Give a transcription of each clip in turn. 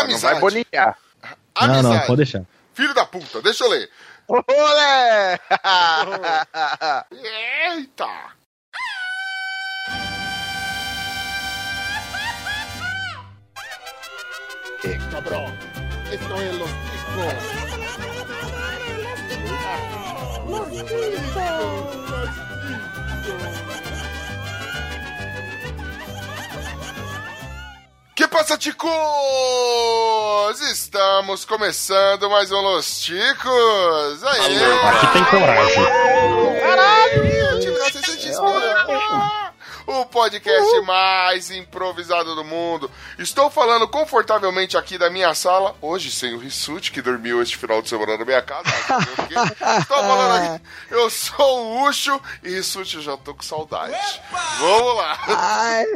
Amizade. Não vai bonear. Amizade. Não, não, pode deixar. Filho da puta, deixa eu ler. Olé! Eita! Eh, cabrón, esto es los chicos. Los chicos. Los chicos. Que passa, ticos? Estamos começando mais um Los Ticos. Aê! Aqui tem coragem. Caralho, tive na o podcast mais improvisado do mundo. Estou falando confortavelmente aqui da minha sala, hoje sem o Rissuti, que dormiu este final de semana na minha casa. Estou falando aqui, eu sou o Ucho e Rissuti, eu já tô com saudade. Epa! Vamos lá. Ai,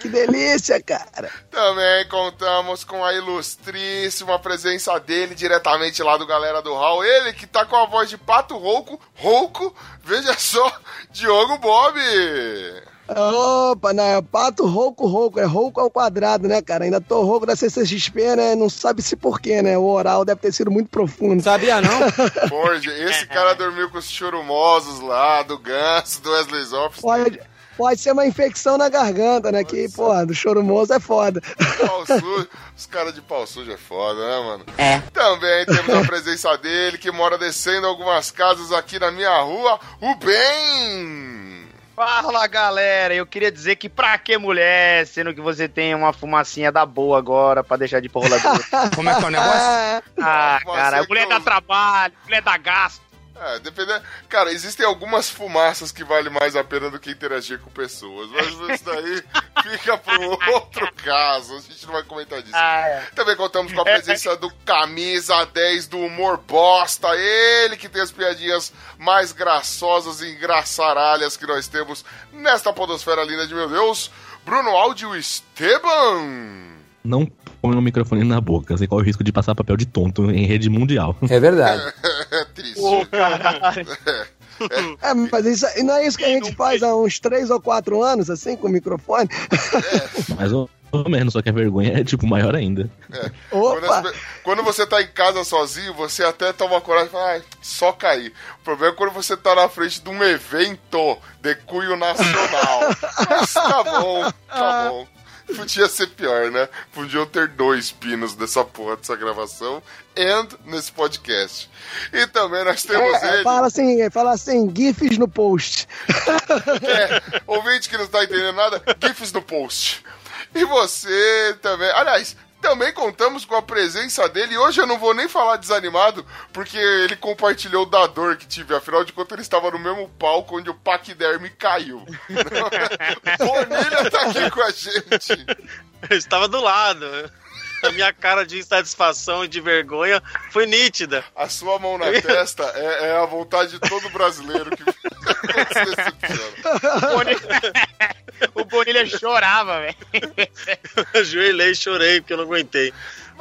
que delícia, cara. Também contamos com a ilustríssima presença dele diretamente lá do Galera do Hall. Ele que tá com a voz de pato rouco, rouco, veja só, Diogo Bob. Opa, não, é pato rouco, rouco, é rouco ao quadrado, né, cara? Ainda tô rouco da CCXP, né? Não sabe se porquê, né? O oral deve ter sido muito profundo. Sabia não? Pode, esse cara dormiu com os churumosos lá, do Ganso, do Wesley Zoff. Pode, pode ser uma infecção na garganta, né? Que, porra, do chorumoso é foda. Pau sujo, os caras de pau sujo é foda, né, mano? É. Também temos a presença dele, que mora descendo algumas casas aqui na minha rua, o Ben! Fala galera, eu queria dizer que pra que mulher, sendo que você tem uma fumacinha da boa agora pra deixar de pôr rolador. Como é que é o negócio? Ah, cara, mulher dá trabalho, mulher dá gasto. É, dependendo. Cara, existem algumas fumaças que valem mais a pena do que interagir com pessoas. Mas isso daí fica pro outro caso. A gente não vai comentar disso. Ah, é. Também contamos com a presença do camisa 10 do humor bosta. Ele que tem as piadinhas mais graçosas e engraçaralhas que nós temos nesta podosfera linda de meu Deus. Bruno Áudio Esteban. Não põe o microfone na boca. Você corre o risco de passar papel de tonto em rede mundial. É verdade. é triste. Pô, caralho. É. é, mas isso, não é isso que a gente faz há uns 3 ou 4 anos, assim, com o microfone? É. Mas ou menos, só que a vergonha é, tipo, maior ainda. É. Quando, quando, você tá em casa sozinho, você até toma coragem e fala, ah, só cair. O problema é quando você tá na frente de um evento de cunho nacional. Mas tá bom, tá bom. Podia ser pior, né? Podiam ter dois pinos dessa porra dessa gravação and nesse podcast. E também nós temos é, ele. Fala assim, fala assim, GIFs no post. É, ouvinte que não está entendendo nada, GIFs no post. E você também. Aliás, também contamos com a presença dele. E hoje eu não vou nem falar desanimado, porque ele compartilhou da dor que tive. Afinal de contas, ele estava no mesmo palco onde o Paquiderme caiu. Bonilha tá aqui com a gente. Eu estava do lado. A minha cara de insatisfação e de vergonha foi nítida. A sua mão na testa é, é a vontade de todo brasileiro que se decepciona. O Bonilha chorava, velho. Eu ajoelhei e chorei porque eu não aguentei.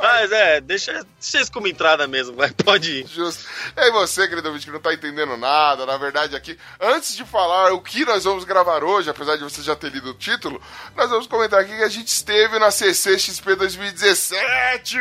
Mas é, deixa, deixa isso como entrada mesmo, vai, pode ir. Justo. E aí você, querido ouvinte, que não tá entendendo nada, na verdade aqui, antes de falar o que nós vamos gravar hoje, apesar de você já ter lido o título, nós vamos comentar aqui que a gente esteve na CCXP 2017!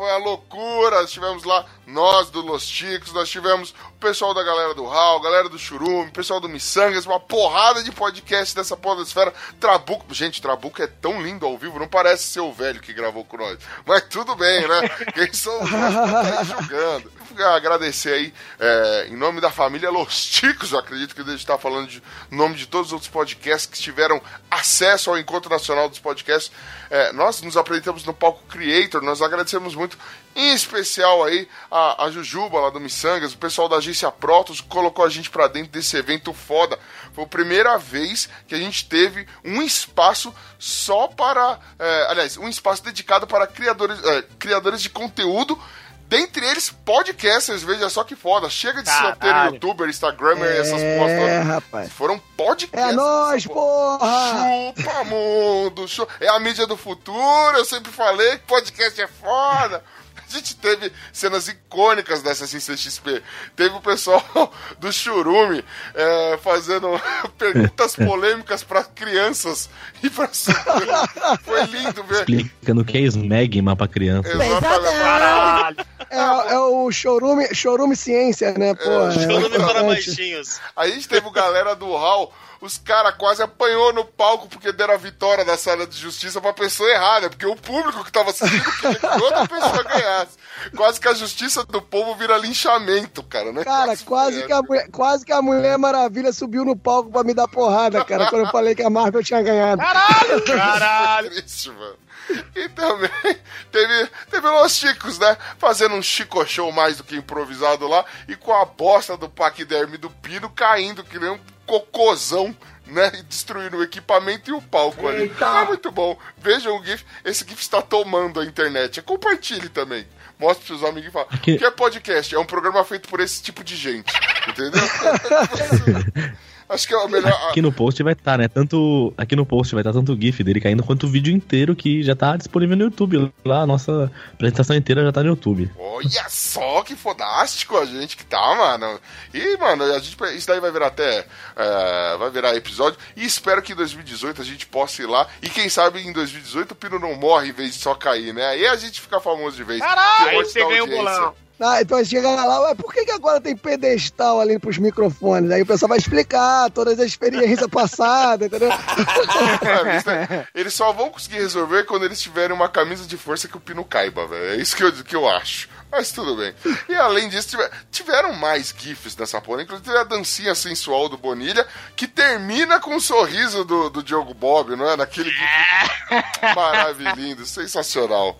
Foi a loucura, estivemos lá nós do Los Chicos, nós tivemos o pessoal da galera do Hall, galera do Churume, o pessoal do Missangas, uma porrada de podcast dessa podosfera. Trabuco, gente, Trabuco é tão lindo ao vivo, não parece ser o velho que gravou com nós. Mas tudo bem, né? Quem sou nós tá aí jogando agradecer aí, é, em nome da família Los Ticos, eu acredito que a gente está falando de nome de todos os outros podcasts que tiveram acesso ao Encontro Nacional dos Podcasts. É, nós nos apresentamos no palco Creator, nós agradecemos muito, em especial aí a, a Jujuba lá do Missangas, o pessoal da agência Protos colocou a gente para dentro desse evento foda. Foi a primeira vez que a gente teve um espaço só para, é, aliás, um espaço dedicado para criadores, é, criadores de conteúdo Dentre eles, podcasters, veja só que foda. Chega de Caralho. só ter youtuber, Instagrammer e essas É, postas. rapaz. Foram podcasters. É nóis, essa porra. porra! Chupa mundo, chu- é a mídia do futuro. Eu sempre falei que podcast é foda. A gente teve cenas icônicas dessa CCXP. Teve o pessoal do Churume é, fazendo perguntas polêmicas para crianças e para Foi lindo ver. Explicando o que é Smegma pra criança. Exatamente. É, é o chorume, chorume ciência, né, pô? É, Jogando para importante. baixinhos. Aí a gente teve o galera do Hall, os caras quase apanhou no palco porque deram a vitória da sala de justiça pra pessoa errada, porque o público que tava assistindo queria que outra pessoa ganhasse. Quase que a justiça do povo vira linchamento, cara, né? Cara, quase que, a mulher, quase que a Mulher Maravilha subiu no palco pra me dar porrada, cara, quando eu falei que a Marvel tinha ganhado. Caralho. triste, mano. E também teve, teve Los Chicos, né? Fazendo um Chico Show mais do que improvisado lá e com a bosta do paquiderme do Pino caindo que nem um cocôzão, né? E destruindo o equipamento e o palco ali. É muito bom. Vejam o GIF. Esse GIF está tomando a internet. Compartilhe também. Mostre pros seus amigos e fala. Aqui- O que é podcast? É um programa feito por esse tipo de gente. Entendeu? Acho que é o melhor. Aqui no post vai estar, né? Tanto. Aqui no post vai estar tanto o GIF dele caindo quanto o vídeo inteiro que já tá disponível no YouTube. Lá a nossa apresentação inteira já tá no YouTube. Olha só que fodástico a gente que tá, mano. E, mano, a gente, isso daí vai virar até. é, vai virar episódio. E espero que em 2018 a gente possa ir lá. E quem sabe em 2018 o Pino não morre em vez de só cair, né? Aí a gente fica famoso de vez. Caralho. Você ganha o bolão. Ah, então chega lá, ué, por que, que agora tem pedestal ali pros microfones? Aí o pessoal vai explicar todas as experiências passadas, entendeu? É- eles só vão conseguir resolver quando eles tiverem uma camisa de força que o pino caiba, velho. É isso que eu, que eu acho. Mas tudo bem. E além disso, tiver- tiveram mais GIFs nessa porra. Inclusive a dancinha sensual do Bonilha, que termina com o sorriso do, do Diogo Bob, não é? Naquele GIF maravilhoso, sensacional.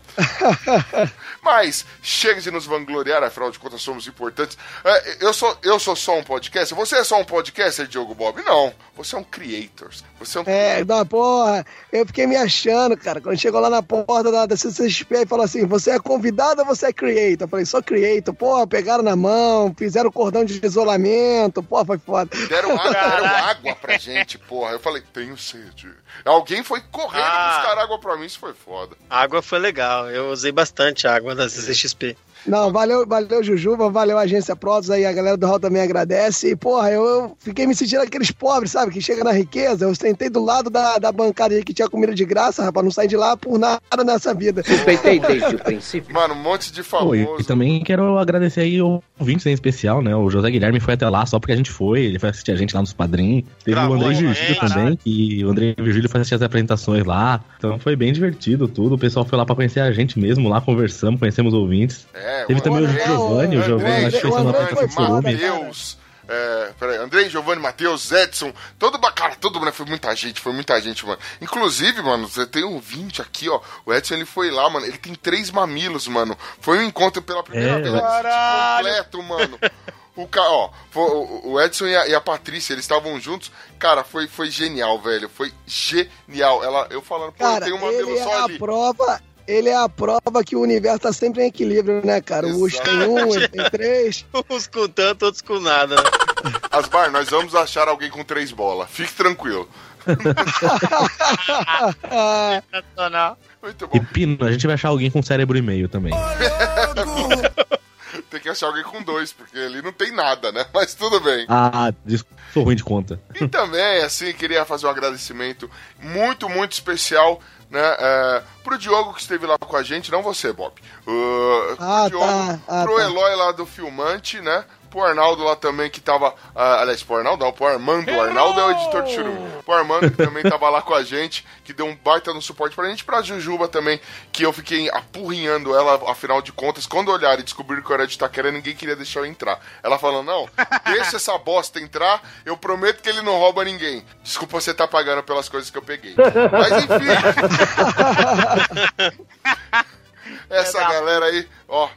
Mas chega de nos vangloriar, afinal de contas somos importantes. É, eu, sou, eu sou só um podcaster. Você é só um podcaster, Diogo Bob? Não. Você é um creator. Você é um É, não, porra, eu fiquei me achando, cara. Quando chegou lá na porta da, da CCXP e falou assim: você é convidado ou você é creator? Eu falei, sou creator. Porra, pegaram na mão, fizeram cordão de isolamento, porra, foi foda. Deram água, deram água pra gente, porra. Eu falei, tenho sede. Alguém foi correndo Ah. buscar água pra mim, isso foi foda. A água foi legal. Eu usei bastante água da CCXP. Não, valeu, valeu, Jujuba, valeu, Agência Protos aí, a galera do Hall também agradece. E, porra, eu, eu fiquei me sentindo aqueles pobres, sabe, que chega na riqueza. Eu sentei do lado da, da bancada aí que tinha comida de graça, rapaz, não saí de lá por nada nessa vida. Suspeitei desde o princípio. Mano, um monte de Pô, e, famoso. e também quero agradecer aí o ouvintes em especial, né? O José Guilherme foi até lá só porque a gente foi, ele foi assistir a gente lá nos padrinhos. Teve Gravou o André a Virgílio também, que o André Virgílio foi assistir as apresentações lá. Então foi bem divertido tudo. O pessoal foi lá pra conhecer a gente mesmo, lá conversamos, conhecemos os ouvintes. É, Teve também o Giovanni, o Giovanni acho que fez o uma de. Matheus. É, peraí, Andrei, Giovanni, Matheus, Edson, todo cara, todo mundo, foi muita gente, foi muita gente, mano. Inclusive, mano, você tem um 20 aqui, ó. O Edson ele foi lá, mano. Ele tem três mamilos, mano. Foi um encontro pela primeira É, vez completo, mano. O, ca... ó, foi- o- o Edson e a, e a Patrícia, eles estavam juntos. Cara, foi, foi genial, velho. Foi genial. Ela, eu falando, pô, eu Cara, tenho um mamilo ele é só a ali. prova. Ele é a prova que o universo tá sempre em equilíbrio, né, cara? O Urso tem um, ele tem três. Uns com tanto, outros com nada. né? Asbar, nós vamos achar alguém com três bolas. Fique tranquilo. Sensacional. Muito bom. E Pino, a gente vai achar alguém com cérebro e meio também. Tem que achar alguém com dois, porque ali não tem nada, né? Mas tudo bem. Ah, sou ruim de conta. E também, assim, queria fazer um agradecimento muito, muito especial, né? É, pro Diogo que esteve lá com a gente, não você, Bob. Uh, Ah, pro Diogo, tá. Ah, pro tá. Eloy lá do Filmante, né? Pro Arnaldo lá também que tava. ah, aliás, pro Arnaldo não, pro Armando. O Arnaldo é o editor de churume. Pro Armando que também tava lá com a gente, que deu um baita no suporte pra gente. Pra Jujuba também, que eu fiquei apurrinhando ela, afinal de contas, quando olharam e descobriram que eu era de Itaquera, ninguém queria deixar eu entrar. Ela falou: não, deixa essa bosta entrar, eu prometo que ele não rouba ninguém. Desculpa você tá pagando pelas coisas que eu peguei. Mas enfim. Essa galera aí, ó.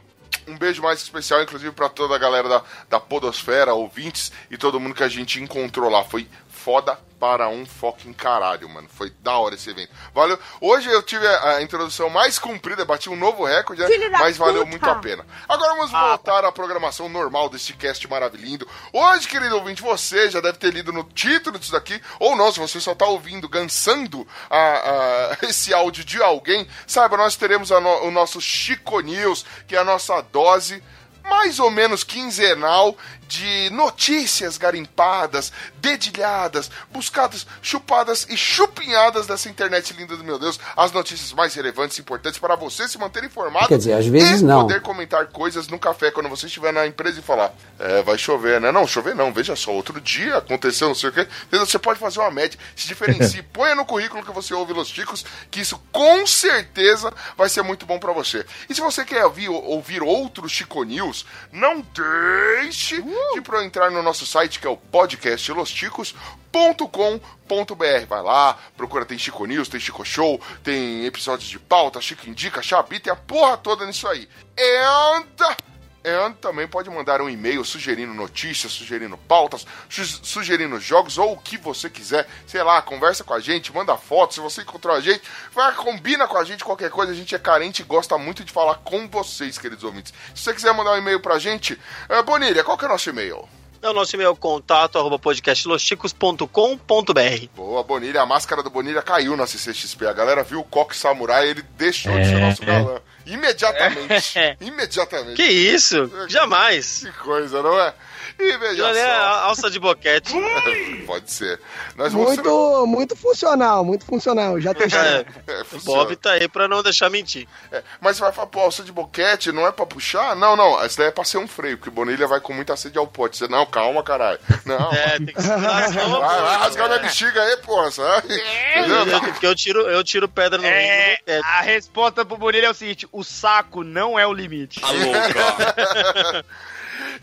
Um beijo mais especial, inclusive, pra toda a galera da, da Podosfera, ouvintes e todo mundo que a gente encontrou lá. Foi foda para um fucking caralho, mano. Foi da hora esse evento. Valeu. Hoje eu tive a, a introdução mais comprida, bati um novo recorde, né? Mas valeu puta. muito a pena. Agora vamos Ah, voltar à programação normal deste cast maravilhoso. Hoje, querido ouvinte, você já deve ter lido no título disso daqui, ou não, se você só tá ouvindo, gansando a, a- esse áudio de alguém, saiba, nós teremos a no- o nosso Chico News, que é a nossa dose mais ou menos quinzenal de notícias garimpadas, dedilhadas, buscadas, chupadas e chupinhadas dessa internet linda do meu Deus, as notícias mais relevantes e importantes para você se manter informado. Quer dizer, às vezes e não. poder comentar coisas no café quando você estiver na empresa e falar, é, vai chover, né? Não, chover não, veja só, outro dia aconteceu não sei o quê. Você pode fazer uma média, se diferencie, ponha no currículo que você ouve Los Ticos, que isso com certeza vai ser muito bom para você. E se você quer ouvir, ouvir outros Chico News, não deixe de pro- entrar no nosso site que é o podcastlosticos.com.br. Vai lá, procura, tem Chico News, tem Chico Show, tem episódios de pauta, Chico Indica, Xabi, tem a porra toda nisso aí. And... And também pode mandar um e-mail sugerindo notícias, sugerindo pautas, su- sugerindo jogos ou o que você quiser. Sei lá, conversa com a gente, manda foto. Se você encontrou a gente, vai, combina com a gente qualquer coisa. A gente é carente e gosta muito de falar com vocês, queridos ouvintes. Se você quiser mandar um e-mail pra gente, é, Bonilha, qual que é o nosso e-mail? É o nosso e-mail contato arroba podcastlosticos.com.br. Boa, Bonilha. A máscara do Bonilha caiu na CCXP. A galera viu o coque samurai ele deixou de ser É, nosso é. Imediatamente. Imediatamente. Que isso? Jamais. Que coisa, não é? E veja é só. a alça de boquete. Pode ser. Nós Muito, muito funcional, muito funcional. Já testei. É, É. Bob tá aí pra não deixar mentir. É, mas você vai falar, pô, alça de boquete não é pra puxar? Não, não, essa daí é pra ser um freio, porque Bonilha vai com muita sede ao pote. Você, não, calma, caralho. Não, É, tem que segurar, senão vai, rasgar minha bexiga aí, porra, sabe? Entendeu? Porque eu tiro, eu tiro pedra no É, boquete. a resposta pro Bonilha é o seguinte: o saco não é o limite.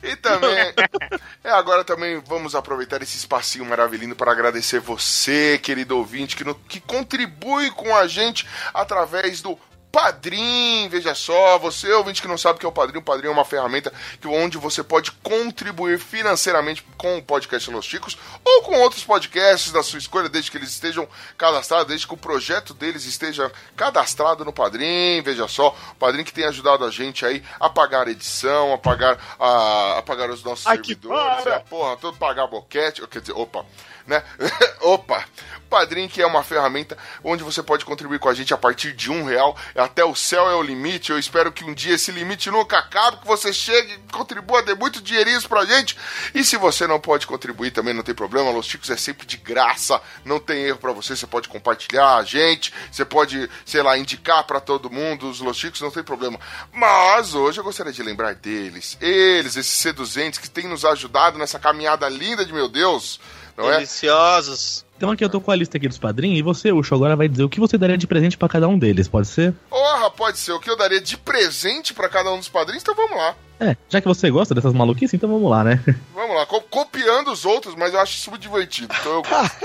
E também, é, agora também vamos aproveitar esse espacinho maravilhoso para agradecer você, querido ouvinte, que, no- que contribui com a gente através do Padrim, veja só, você ouvinte que não sabe o que é o Padrim, o Padrim é uma ferramenta que, onde você pode contribuir financeiramente com o podcast Los Chicos ou com outros podcasts da sua escolha, desde que eles estejam cadastrados, desde que o projeto deles esteja cadastrado no Padrim, veja só, o Padrim que tem ajudado a gente aí a pagar a edição, a pagar, a, a pagar os nossos Ai, servidores, a porra, todo pagar boquete, quer dizer, opa, né? opa, Padrim que é uma ferramenta onde você pode contribuir com a gente a partir de um real, até o céu é o limite, eu espero que um dia esse limite nunca acabe, que você chegue, contribua, dê muito dinheirinho pra gente, e se você não pode contribuir também não tem problema, Los Chicos é sempre de graça, não tem erro pra você, você pode compartilhar a gente, você pode, sei lá, indicar pra todo mundo os Los Chicos, não tem problema, mas hoje eu gostaria de lembrar deles, eles, esses seduzentes que têm nos ajudado nessa caminhada linda de meu Deus, não é? Deliciosos. Então aqui eu tô com a lista aqui dos padrinhos e você, Ucho, agora vai dizer o que você daria de presente pra cada um deles, pode ser? Porra, pode ser o que eu daria de presente pra cada um dos padrinhos, então vamos lá. É, já que você gosta dessas maluquices, então vamos lá, né? Vamos lá, co- copiando os outros, mas eu acho isso muito divertido. Então eu gosto.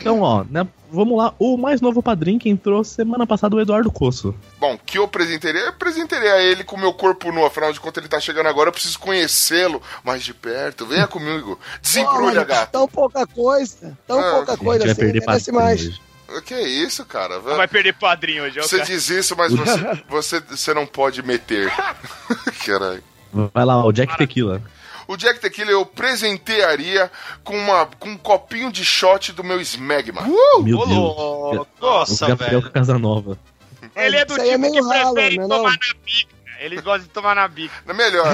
Então, ó, né, vamos lá. O mais novo padrinho que entrou semana passada, o Eduardo Coço. Bom, que eu apresentarei, eu apresentarei a ele com o meu corpo nu, afinal de contas ele tá chegando agora, eu preciso conhecê-lo mais de perto. Venha comigo, desembrulha, gato. Tão pouca coisa, tão Ah, pouca coisa vai assim, perder merece padrinho mais. hoje. Que é isso, cara? Vai perder padrinho hoje, ó, Você cara. diz isso, mas você, você, você não pode meter. Caralho. Vai lá, o Jack Tequila. O Jack Tequila eu presentearia com, uma, com um copinho de shot do meu Smegma. Meu Ô, Deus. louco. O Nossa, Gabriel velho. Casanova. Ele é do Isso é tipo que meio ralo, prefere né, tomar não? na bica. Ele gosta de tomar na bica. Não é melhor.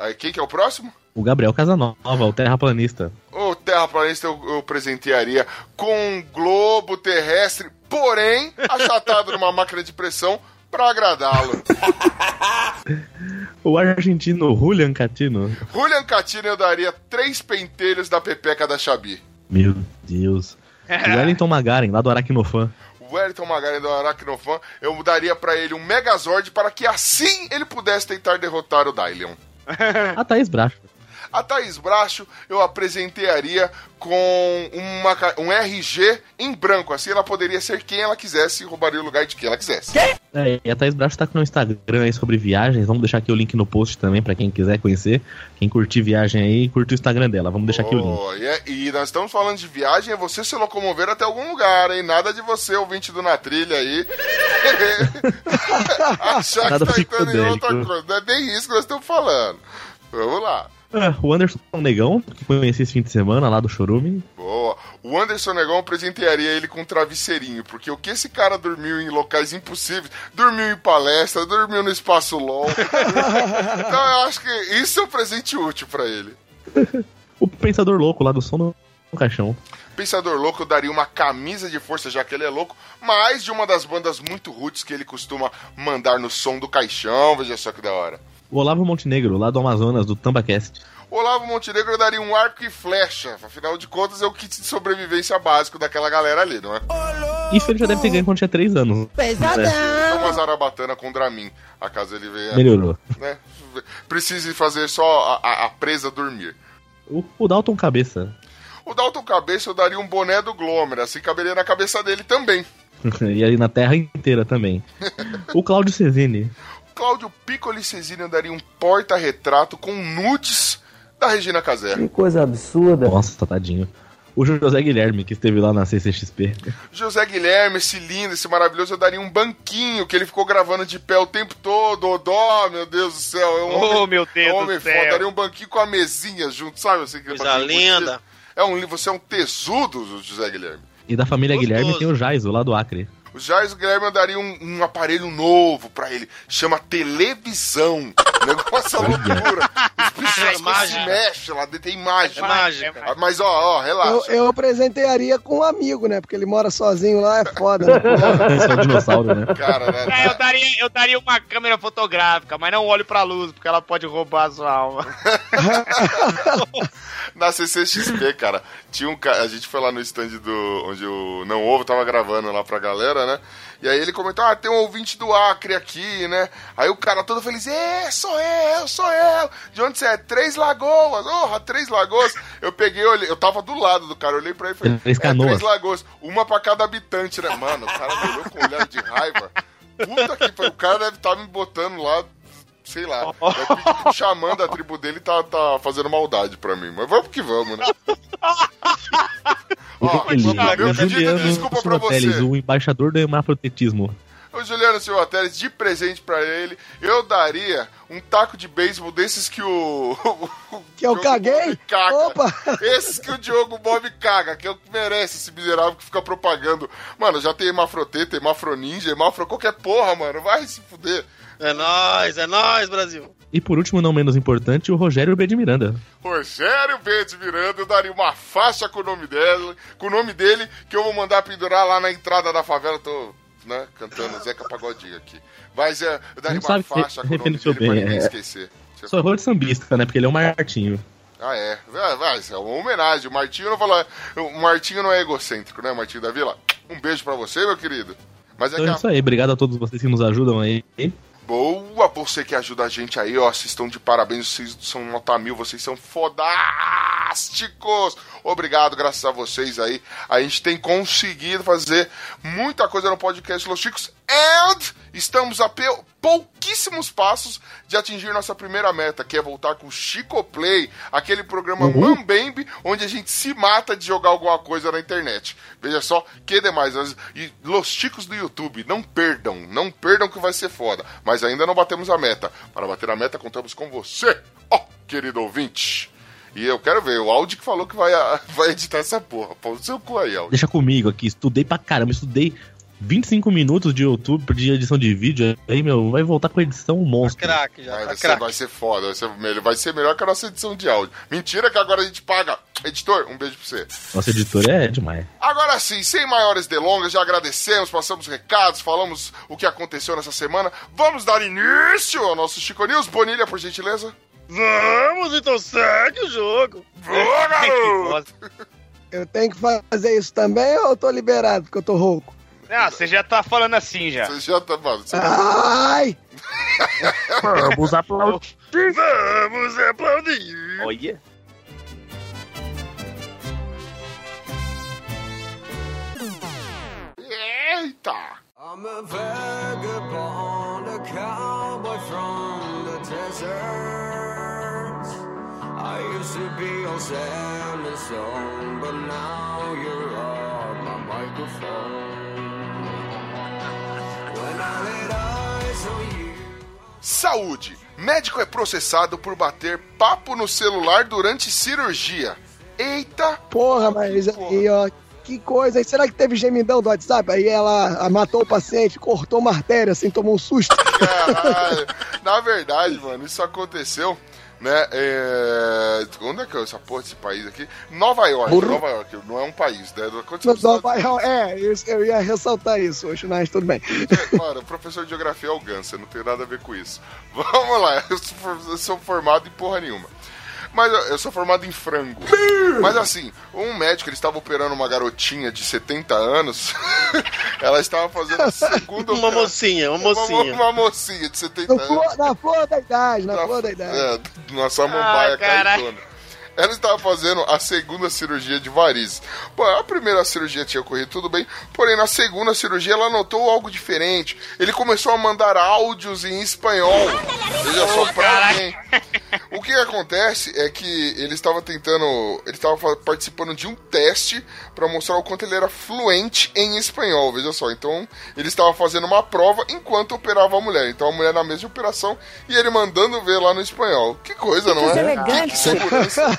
é, quem que é o próximo? O Gabriel Casanova, o terraplanista. O terraplanista eu, eu presentearia com um globo terrestre, porém achatado numa máquina de pressão pra agradá-lo. O argentino Julian Catino. Julian Catino eu daria três pentelhos da pepeca da Xabi. Meu Deus. O Wellington Magaren, lá do Aracnofan. O Wellington Magaren do Aracnofan, eu daria pra ele um Megazord para que assim ele pudesse tentar derrotar o Dylion. A Thaís Bracho. A Thaís Bracho eu apresentearia com uma, um RG em branco. Assim ela poderia ser quem ela quisesse e roubaria o lugar de quem ela quisesse. É, e a Thaís Bracho tá com o Instagram aí sobre viagens. Vamos deixar aqui o link no post também pra quem quiser conhecer. Quem curtir viagem aí, curte o Instagram dela. Vamos deixar aqui o link. Oh, e, nós estamos falando de viagem, é você se locomover até algum lugar, hein? Nada de você, ouvinte do Na Trilha aí. Achar Nada que tá entrando em outra coisa. Não é bem isso que nós estamos falando. Vamos lá. Ah, o Anderson Negão, que conheci esse fim de semana lá do Chorume. Boa. O Anderson Negão presentearia ele com um travesseirinho, porque o que esse cara dormiu em locais impossíveis, dormiu em palestra, dormiu no espaço LOL. então eu acho que isso é um presente útil pra ele. O Pensador Louco lá do som no no caixão. Pensador Louco daria uma camisa de força, já que ele é louco, mais de uma das bandas muito roots que ele costuma mandar no som do caixão. Veja só que da hora. O Olavo Montenegro, lá do Amazonas, do Tambacast. Olavo Montenegro daria um arco e flecha. Afinal de contas, é o kit de sobrevivência básico daquela galera ali, não é? Isso ele já deve ter ganho quando tinha 3 anos. É uma zarabatana com Dramin, acaso ele venha, Melhorou. né? Precise fazer só a, a- a presa dormir. O, o Dalton Cabeça. O Dalton Cabeça eu daria um boné do Glomer, assim caberia na cabeça dele também. e ali na terra inteira também. O Cláudio Cesini. Cláudio Piccoli Cesini eu daria um porta-retrato com nudes da Regina Casé. Que coisa absurda. Nossa, tadinho. O José Guilherme, que esteve lá na CCXP. José Guilherme, esse lindo, esse maravilhoso, eu daria um banquinho que ele ficou gravando de pé o tempo todo. Odó, meu Deus do céu. É um Oh, homem, meu Deus é um do homem céu. foda. Daria um banquinho com a mesinha junto, sabe? Assim, Coisa linda. É um, você é um tesudo, José Guilherme. E da família Gostoso. Guilherme tem o Jaiso, lá do Acre. O Jair Guilherme eu daria um, um aparelho novo pra ele. Chama televisão. O negócio é loucura. Os bichos É se mágica. mexem lá dentro, tem mágica. É mágica. Ah, Mas ó, ó, Eu, relaxa. eu presentearia com um amigo, né? Porque ele mora sozinho lá, é foda. Né? Esse é o dinossauro, né? Cara, né? É, eu daria, eu daria uma câmera fotográfica, mas não olho pra luz, porque ela pode roubar a sua alma. Na CCXP, cara, tinha um cara. A gente foi lá no stand do. onde o Não Ovo tava gravando lá pra galera, né? E aí ele comentou: Ah, tem um ouvinte do Acre aqui, né? Aí o cara todo feliz: É, sou eu, sou eu. De onde você é? Três Lagoas. Oh, Três Lagoas. Eu peguei, olhei, eu tava do lado do cara, eu olhei pra ele e falei: Três É, Canoas. Três Lagoas. Uma pra cada habitante, né? Mano, o cara me olhou com um olhar de raiva. Puta que pariu. O cara deve estar me botando lá. Sei lá, pro xamã da tribo dele tá, tá fazendo maldade pra mim. Mas vamos que vamos, né? Ó, Ele, meu o pedido de Juliano desculpa pra Silvatelli, você. o embaixador do hemafrotetismo. O Juliano Silva Teles, de presente pra ele, eu daria um taco de beisebol desses que o. Que eu Diogo caguei? Caga. Opa! Esses que o Diogo Bob caga, que é o que merece esse miserável que fica propagando. Mano, já tem Hemafroteta, Hemafroninja, Hemafro qualquer porra, mano. Vai se fuder. É nóis, é nóis, Brasil. E por último, não menos importante, o Rogério B. de Miranda. Rogério B. de Miranda, eu daria uma faixa com o nome dele, com o nome dele, que eu vou mandar pendurar lá na entrada da favela. Tô, né, cantando Zeca Pagodinho aqui. Mas é, eu daria Não uma que faixa com o nome dele pra bem, ninguém é. esquecer. Só errou de sambista, né? Porque ele é o Martinho. Ah, é. Vai, isso é uma homenagem. O Martinho não falou. O Martinho não é egocêntrico, né, Martinho da Vila? Um beijo pra você, meu querido. Mas é Então que é isso aí. Obrigado a todos vocês que nos ajudam aí. Boa, você que ajuda a gente aí, ó. Vocês estão de parabéns, vocês são nota mil, vocês são fodásticos. Obrigado, graças a vocês aí. A gente tem conseguido fazer muita coisa no podcast Los Chicos. And estamos a pouquíssimos passos de atingir nossa primeira meta, que é voltar com o Chico Play, aquele programa Uhum. Mambembe, onde a gente se mata de jogar alguma coisa na internet. Veja só, que demais. E Los Chicos do YouTube, não perdam, não perdam que vai ser foda. Mas ainda não batemos a meta. Para bater a meta, contamos com você, ó, querido ouvinte. E eu quero ver, o Audi que falou que vai, ah, vai editar essa porra. Pô, o seu cu aí, Audi. Deixa comigo aqui. Estudei pra caramba. Estudei 25 minutos de YouTube de edição de vídeo. Aí, meu, vai voltar com a edição monstro. Craque já, Vai, tá vai, ser, vai ser foda, vai ser, melhor, vai ser melhor que a nossa edição de áudio. Mentira que agora a gente paga. Editor, um beijo pra você. Nossa editora é demais. Agora sim, sem maiores delongas, já agradecemos, passamos recados, falamos o que aconteceu nessa semana. Vamos dar início ao nosso Chico News. Bonilha, por gentileza. Vamos, então segue o jogo. Boa, garoto! Eu tenho que fazer isso também ou eu tô liberado porque eu tô rouco? Ah, você já tá falando assim já. Você já tá, mano, você Ai! Vamos aplaudir. Vamos aplaudir. Olha. Eita! I'm a vagabond, a cowboy from the desert. I used to be on Song, but now you're on my microphone. When I laid eyes on you. Saúde! Médico é processado por bater papo no celular durante cirurgia. Eita! Porra, mas aí, ó. Que coisa, será que teve gemidão do WhatsApp? Aí ela matou o paciente, cortou uma artéria, assim, tomou um susto. Caralho! Na verdade, mano, isso aconteceu, né? É... Onde é que é essa porra desse país aqui? Nova York, Burro. Nova York, não é um país, né? Aconteceu No- nos no- Estados é, eu ia ressaltar isso hoje, mas tudo bem. Unidos. Mano, o professor de geografia é o Ganser, não tem nada a ver com isso. Vamos lá, eu sou formado em porra nenhuma. Mas eu- sou formado em frango. Mas assim, um médico, ele estava operando uma garotinha de 70 anos. Ela estava fazendo a segunda Uma operação. mocinha, uma mocinha. Uma, uma mocinha de 70 No anos. na flor da idade, na Na- flor da idade. É, na samambaia Ah, caetona. Ela estava fazendo a segunda cirurgia de varizes. Pô, a primeira cirurgia tinha corrido tudo bem, porém na segunda cirurgia ela notou algo diferente. Ele começou a mandar áudios em espanhol. Veja só, pra alguém. O que acontece é que ele estava tentando, ele estava participando de um teste para mostrar o quanto ele era fluente em espanhol, veja só. Então, ele estava fazendo uma prova enquanto operava a mulher. Então, a mulher na mesma operação e ele mandando ver lá no espanhol. Que coisa, não é? Que, que segurança.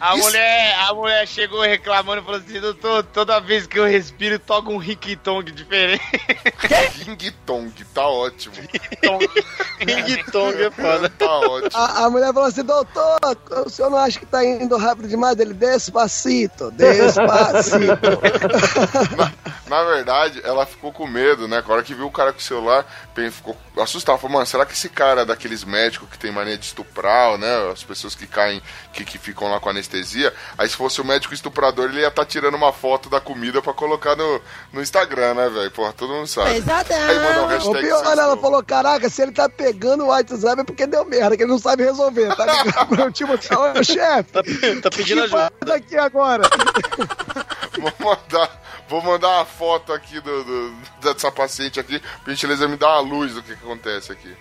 A Isso- mulher, a mulher chegou reclamando e falou assim: doutor, toda vez que eu respiro, toca um ring-tong diferente. King Tong, tá ótimo. Ring Tong é foda. Tá ótimo. A, a mulher falou assim, doutor, o senhor não acha que tá indo rápido demais? Ele, despacito, despacito. Na verdade, ela ficou com medo, né? Na hora que viu o cara com o celular, bem, ficou assustada. Falou, mano, será que esse cara é daqueles médicos que tem mania de estuprar, né? As pessoas que caem, que, que ficam lá com anestesia. Aí se fosse o médico estuprador, ele ia estar tirando uma foto da comida pra colocar no, no Instagram, né, velho? Porra, todo mundo sabe. Aí manda um o hashtag pior, sextou. ela falou, caraca, se ele tá pegando o WhatsApp é porque deu merda, que ele não sabe resolver, tá ligado? Meu tipo, ô chefe, Tá, tá pedindo que ajuda. aqui agora? Vou mandar, vou mandar uma foto aqui do, do- dessa paciente aqui, pra gentileza me dar uma luz do que, que acontece aqui.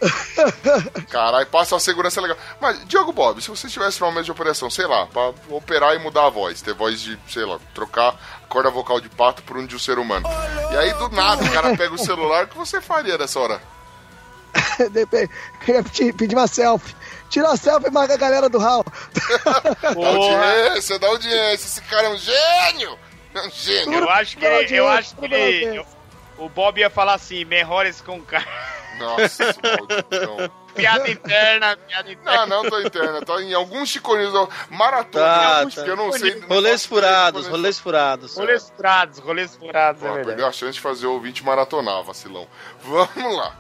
Caralho, passa uma segurança legal. Mas, Diogo Bob, se você estivesse numa mesa de operação, sei lá, pra operar e mudar a voz, ter voz de, sei lá, trocar a corda vocal de pato por um de um ser humano. E aí, do nada, o cara pega o celular, o que você faria nessa hora? Pedir uma selfie. Tira uma selfie e marca a galera do Hall. Dá audiência, dá audiência, esse cara é um gênio! É um gênio! Eu acho que ele, eu acho que ele, eu- o Bob ia falar assim: melhores com cara. Nossa, malditão. Piada interna, piada interna. Não, não tô interna, tô em alguns chiconinhos, maratona, Tá, alguns tá. que eu não sei. não Rolês furados, rolês furados. Rolês furados, rolês furados, é Pô, verdade. perdeu a chance de fazer o ouvinte maratonar, vacilão. Vamos lá.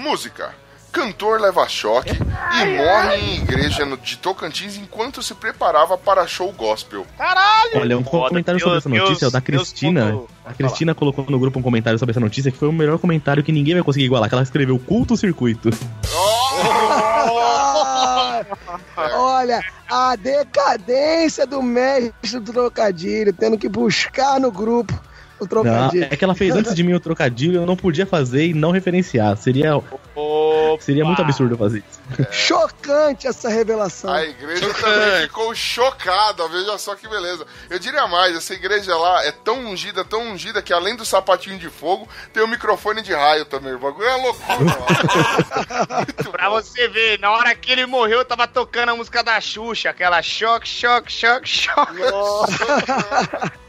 Música. Cantor leva choque e morre em igreja no- de Tocantins enquanto se preparava para show gospel. Caralho! Olha, um Foda. comentário sobre essa Deus- notícia é o da Deus Cristina. ponto- A Cristina colocou no grupo um comentário sobre essa notícia que foi o melhor comentário que ninguém vai conseguir igualar. Que ela escreveu culto circuito. Olha, a decadência do mestre do trocadilho, tendo que buscar no grupo o Não, trocadilho. é que ela fez antes de mim o trocadilho eu não podia fazer e não referenciar. Seria, Opa. seria muito absurdo eu fazer isso. Chocante essa revelação. A igreja também ficou chocada, veja só que beleza. Eu diria mais, essa igreja lá é tão ungida, tão ungida, que além do sapatinho de fogo, tem o microfone de raio também. O bagulho é loucura. Pra bom. você ver, na hora que ele morreu, eu tava tocando a música da Xuxa, aquela choque, choque, choque, choque.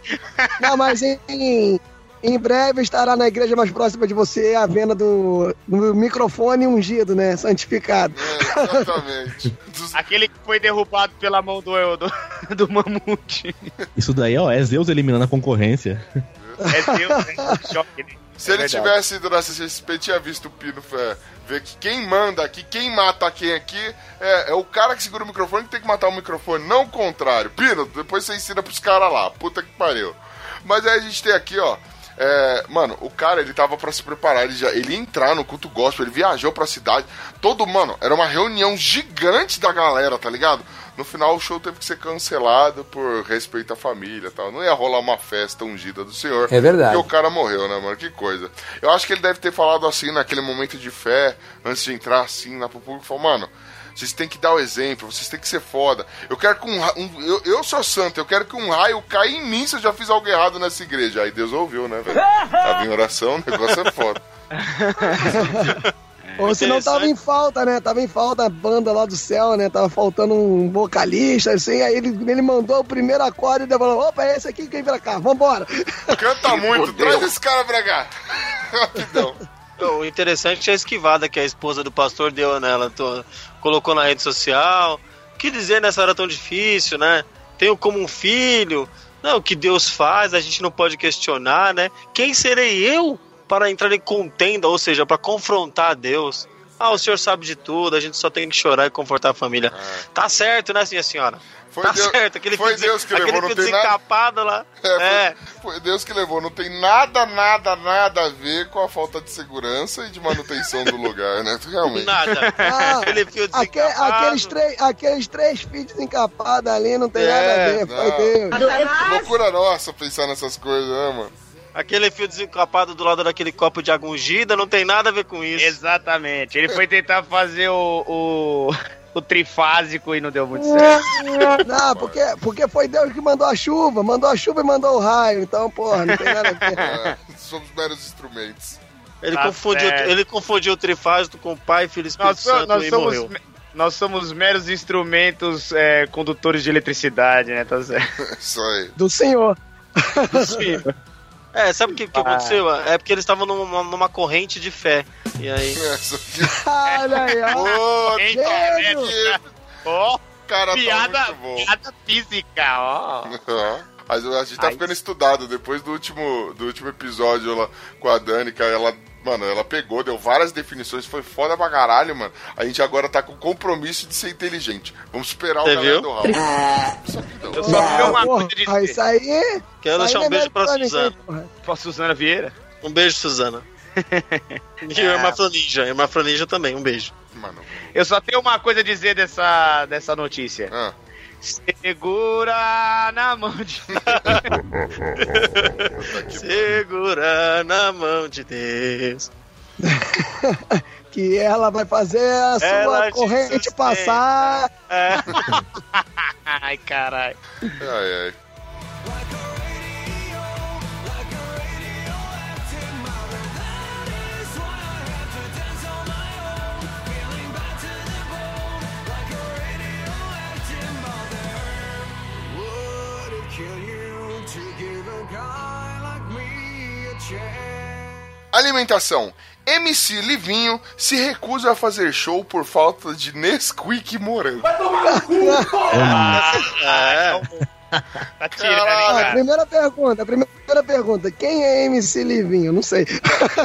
Não, mas em, Em breve estará na igreja mais próxima de você a venda do, do microfone ungido, né? Santificado. É, exatamente. Aquele que foi derrubado pela mão do, do, do mamute. Isso daí, ó, é Zeus eliminando a concorrência. É Deus, né? Choque, né? Se É ele verdade. tivesse ido na CCXP, tinha visto o Pino é, que quem manda aqui, quem mata quem aqui, é, é o cara que segura o microfone que tem que matar o microfone, não o contrário. Pino, depois você ensina pros caras lá. Puta que pariu. Mas aí a gente tem aqui, ó. é, mano, o cara, ele tava pra se preparar, ele, já, ele ia entrar no culto gospel, ele viajou pra cidade. Todo, mano, era uma reunião gigante da galera, tá ligado? No final, o show teve que ser cancelado por respeito à família e tal. Não ia rolar uma festa ungida do senhor. É verdade. Porque o cara morreu, né, mano? Que coisa. Eu acho que ele deve ter falado assim, naquele momento de fé, antes de entrar assim lá pro público, falou, mano, vocês têm que dar o exemplo, vocês têm que ser foda. Eu quero que um, um- eu, eu sou santo, eu quero que um raio caia em mim se eu já fiz algo errado nessa igreja. Aí Deus ouviu, né, velho? Tava em oração, o negócio é foda. Ou se não tava em falta, né? Tava em falta a banda lá do céu, né? Tava faltando um vocalista, assim. Aí ele, ele mandou o primeiro acorde e falou: opa, é esse aqui que vem pra cá, vambora. Canta muito, traz esse cara pra cá. Rapidão. O interessante é a esquivada que a esposa do pastor deu nela. Tô- colocou na rede social. O que dizer nessa hora tão difícil, né? Tenho como um filho. Não, o que Deus faz, a gente não pode questionar, né? Quem serei eu para entrar em contenda, ou seja, para confrontar Deus? Ah, o senhor sabe de tudo, a gente só tem que chorar e confortar a família. Tá certo, né, minha senhora? Foi tá Deus- certo, aquele foi fio, Deus que aquele levou, não nada- desencapado lá. É, É, Foi, foi Deus que levou. Não tem nada, nada, nada a ver com a falta de segurança e de manutenção do lugar, né? Realmente. nada. Ah, aquele fio Aque- desencapado. aqueles, três, aqueles três fios encapados ali não tem É, nada a ver, não. foi Deus. Loucura nossa pensar nessas coisas, né, mano? Aquele fio desencapado do lado daquele copo de água ungida não tem nada a ver com isso. Exatamente. Ele foi tentar fazer o, o, o trifásico e não deu muito certo. Não, porque, porque foi Deus que mandou a chuva, mandou a chuva e mandou o raio. Então, porra, não tem nada a ver. É, somos meros instrumentos. Ele, Tá confundiu, certo. ele confundiu o trifásico com o Pai, Filho e Espírito Nós, Santo nós e somos, morreu. me- nós somos meros instrumentos é, condutores de eletricidade, né? Tá certo. Isso aí. Do Senhor. É, sabe o que, que aconteceu? É porque eles estavam numa, numa corrente de fé. E aí. Olha aí, ó. Ô, cara, piada, tá muito bom. piada física, ó. Ó, Mas a gente tá Ai. ficando estudado. Depois do último, do último episódio lá com a Danica, ela. Mano, ela pegou, deu várias definições, foi foda pra caralho, mano. A gente agora tá com o compromisso de ser inteligente. Vamos esperar Você o galera viu? do Raul. Eu só tenho uma Porra, coisa de isso dizer. aí. Quero deixar aí um beijo é pra ninguém, Suzana. Pra Suzana Vieira. Um beijo, Suzana. E a irmã Flaninja. A irmã Flaninja também, um beijo. Mano. Eu só tenho uma coisa a dizer dessa, dessa notícia. Ah, Segura na mão de. que Segura na mão de Deus. Que ela vai fazer a sua Ela te corrente passar. É. Ai, caralho. Ai, ai. Alimentação. MC Livinho se recusa a fazer show por falta de Nesquik morango. É. Tá tirando, hein, Caralho. Ah, primeira pergunta, primeira pergunta. Quem é MC Livinho? Não sei.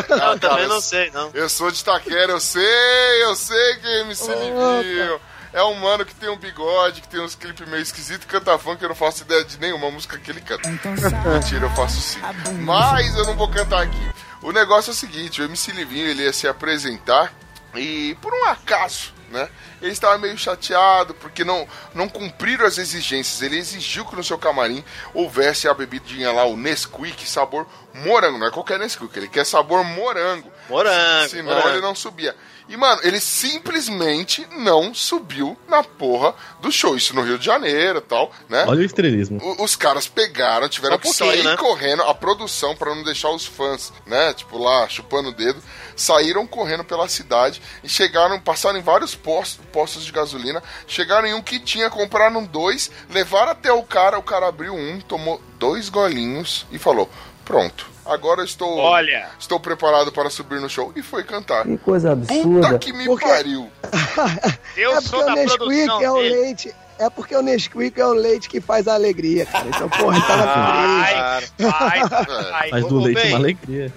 Eu também não sei, não. Eu sou de Taquera, eu sei, eu sei que é MC Livinho. É um mano que tem um bigode, que tem uns clipes meio esquisitos, canta funk, eu não faço ideia de nenhuma música que ele canta. Mentira, eu faço sim. Mas eu não vou cantar aqui. O negócio é o seguinte, o MC Livinho, ele ia se apresentar e, por um acaso, né, ele estava meio chateado porque não, não cumpriram as exigências. Ele exigiu que no seu camarim houvesse a bebidinha lá, o Nesquik, sabor morango. Não é qualquer Nesquik, ele quer sabor morango. Morango. Senão morango. ele não subia. E, mano, ele simplesmente não subiu na porra do show. Isso no Rio de Janeiro e tal, né? Olha o estrelismo. O- Os caras pegaram, tiveram Só que sair né? correndo, a produção, pra não deixar os fãs, né, tipo lá, chupando o dedo, saíram correndo pela cidade e chegaram, passaram em vários postos, postos de gasolina, chegaram em um que tinha, compraram dois, levaram até o cara, o cara abriu um, tomou dois golinhos e falou: Pronto, agora estou, Olha. estou preparado para subir no show. E foi cantar. Que coisa Puta absurda. que me Por quê? pariu. Eu é sou porque o da Nesquik produção é o dele. leite. É porque o Nesquik é o leite que faz a alegria, cara. Então, porra, ele tava Vai, feliz. vai, É. do leite bem. uma alegria.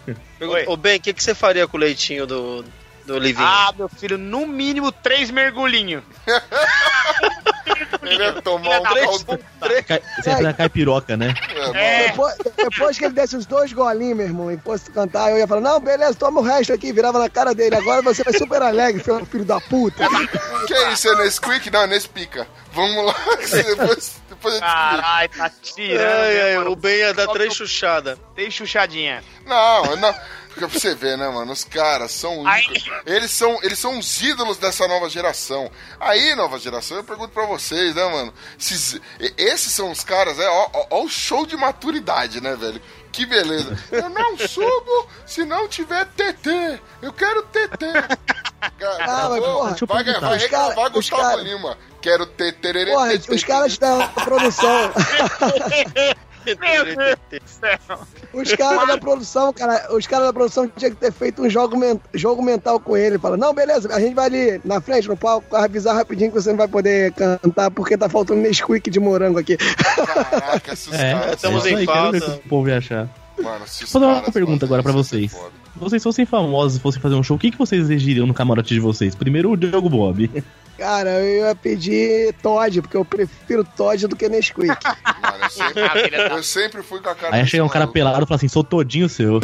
Ô, Ben, o que, que você faria com o leitinho do, do Livinho? Ah, meu filho, no mínimo três mergulhinhos. Ele ia tomar um caldo. Entra na caipiroca, né? É, Depois, depois que ele desse os dois golinhos, meu irmão, e fosse cantar, eu ia falar, não, beleza, toma o resto aqui, virava na cara dele. Agora você vai super alegre, seu filho da puta. Que é isso? É Nesquik? Não, é Nespica. Vamos lá, depois, depois eu te explico. caralho, tá tirando. Ai, mano? o Ben ia dar três chuchadas. Dei chuchadinha. Não, não. Porque pra você ver, né, mano? Os caras são ícones. Eles são, eles são os ídolos dessa nova geração. Aí, nova geração, eu pergunto pra vocês, né, mano? Esses, esses são os caras, é, ó, ó, ó o show de maturidade, né, velho? Que beleza. Eu não subo se não tiver TT. Eu quero TT. Cara, Ah, mas, porra, deixa eu vai, vai Os reclamar cara- os Gustavo cara- Lima. Quero TT. Porra, os caras da produção, Meu Deus do céu. os caras da produção, cara, os caras da produção tinham que ter feito um jogo, men- jogo mental com ele. Fala, não, beleza, a gente vai ali na frente, no palco, avisar rapidinho que você não vai poder cantar porque tá faltando Nesquik de morango aqui. Caraca, esses É, caras. estamos é em falta. o que o povo ia achar. Mano, Vou dar uma pergunta agora pra ser vocês. vocês fossem famosos e fossem fazer um show, o que, que vocês exigiriam no camarote de vocês? Primeiro o Diogo Bob. Cara, eu ia pedir Todd, porque eu prefiro Todd do que Nesquik. Mano, eu sempre, da- eu sempre fui com a cara Aí chegar um cara maluco. pelado e falar assim, sou todinho seu.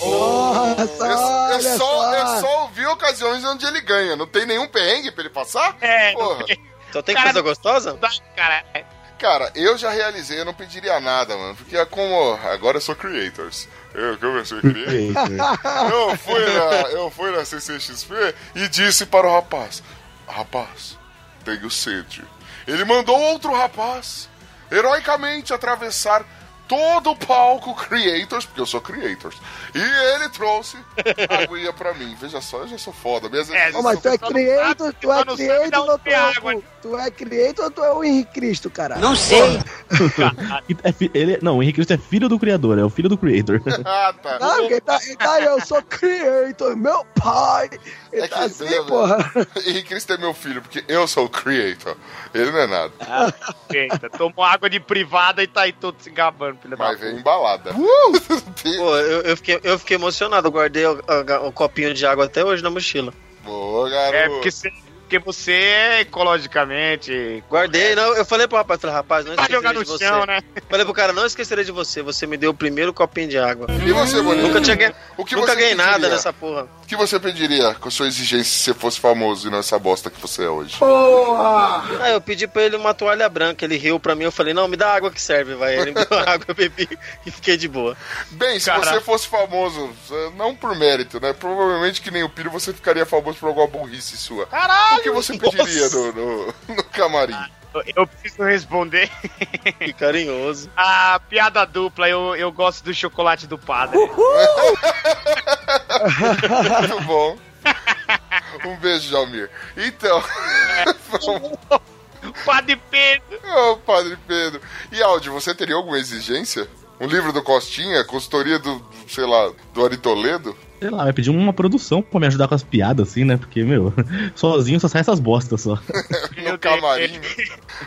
Nossa, Eu, eu olha só, só. eu só ouvi ocasiões onde ele ganha. Não tem nenhum perrengue pra ele passar? É, Porra. Então tem Cara, coisa gostosa? Cara. é. Cara, eu já realizei, eu não pediria nada, mano. Porque é como. Agora eu sou creators. Eu, eu sou creator. eu, fui na, eu fui na CCXP e disse para o rapaz: Rapaz, tenho sede. Ele mandou outro rapaz heroicamente atravessar todo o palco Creators, porque eu sou Creators. E ele trouxe a aguinha pra mim. Veja só, eu já sou foda. Minhas É, mas tu é Só não creator, sabe, tu é não sabe tu é, o- é creator ou tu é o Henrique Cristo, cara? Não sei. É ele, não, o Henrique Cristo é filho do criador, é o filho do creator. ah, tá. Não, ele tá, ele tá aí, eu sou creator, meu pai. Ele É tá que- assim, beleza. porra. Henrique Cristo é meu filho, porque eu sou o creator. Ele não é nada. Eita, tomou água de privada e tá aí todo se gabando, filho da Mas puta. vem embalada. Pô, eu, eu fiquei, eu fiquei emocionado. Eu guardei o, a- o copinho de água até hoje na mochila. Boa, garoto. É, porque você, porque você é ecologicamente. Guardei, não. Eu falei pro rapaz, falei, rapaz, não esquecerei no de chão, você. né? Falei pro cara, não esquecerei de você. Você me deu o primeiro copinho de água. E você, Bonito? Nunca tinha O que nunca você ganhei nada nessa porra. O que você pediria com a sua exigência se você fosse famoso e não essa bosta que você é hoje? Ah, eu pedi pra ele uma toalha branca, ele riu pra mim, eu falei, não, me dá água que serve, vai. Ele me deu água, eu bebi e fiquei de boa. Bem, se Caraca. você fosse famoso, eh, não por mérito, né? Provavelmente que nem o Piro, você ficaria famoso por alguma burrice sua. Caralho! O que você pediria no, no, no camarim? Eu- Eu preciso responder. Que carinhoso. A piada dupla, eu, eu gosto do chocolate do padre. Muito bom. Um beijo, Jalmir. Então, vamos- Padre Pedro! Ô, Padre Pedro. E Aldi, você teria alguma exigência? Um livro do Costinha? Consultoria do, do, sei lá, do Ari Toledo? Sei lá, vai pedir uma produção pra me ajudar com as piadas, assim, né? Porque, meu, sozinho só sai essas bostas só. No camarim.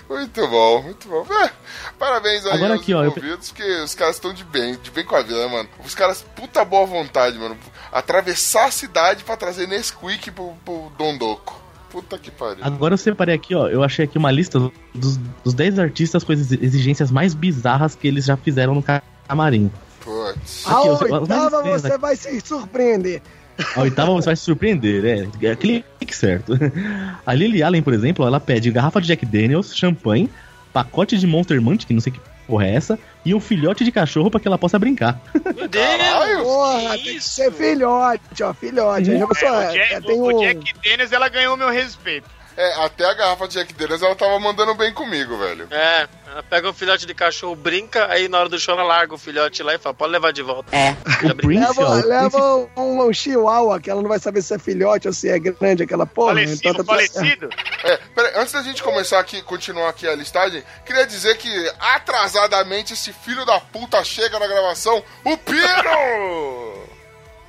Muito bom, muito bom. É, parabéns aí Agora aos aqui, ó, eu- porque os caras estão de bem, de bem com a vida, né, mano? Os caras, puta boa vontade, mano. Atravessar a cidade pra trazer Nesquik pro, pro Dondoco. Puta que pariu. Agora eu separei aqui, ó, eu achei aqui uma lista dos, dos 10 artistas com as exigências mais bizarras que eles já fizeram no camarim. Putz. A Aqui, sei- oitava mas você vai se surpreender. A oitava você vai se surpreender, é. é clique certo. A Lily Allen, por exemplo, ela pede garrafa de Jack Daniels, champanhe, pacote de Monster Munch, que não sei que porra é essa, e um filhote de cachorro pra que ela possa brincar. Meu Deus! Caralho! Porra, que tem que ser filhote, ó, filhote. Pensou, É, o Jack, é, tem o, um... o Jack Dennis, ela ganhou meu respeito. É, até a garrafa de Jack Daniels ela tava mandando bem comigo, velho. É, Ela pega um filhote de cachorro, brinca, aí na hora do show ela larga o filhote lá e fala, pode levar de volta. É. Leva, leva um, um chihuahua, que ela não vai saber se é filhote ou se é grande aquela porra. Falecido, então tá falecido. É, peraí, antes da gente começar aqui, continuar aqui a listagem, queria dizer que atrasadamente esse filho da puta chega na gravação, o Piro!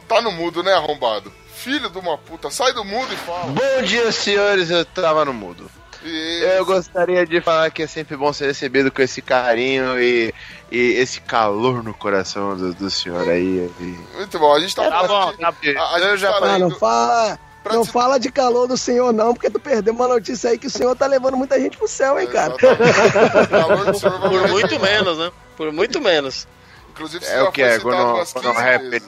Tá no mudo, né, arrombado? Filho de uma puta, sai do mudo e fala. Bom dia, senhores. Eu tava no mudo. E... Eu gostaria de falar que é sempre bom ser recebido com esse carinho e, e esse calor no coração do, do senhor aí. E- Muito bom, a gente tá, Tá bom, tá bom. a, a Eu gente já tá falei não fala, não te- fala de calor do senhor, não, porque tu perdeu uma notícia aí que o senhor tá levando muita gente pro céu, hein, cara. Exatamente. O calor do senhor vai Por muito menos, né? Por muito menos. Inclusive, É o que é, quando, quando 15 rap.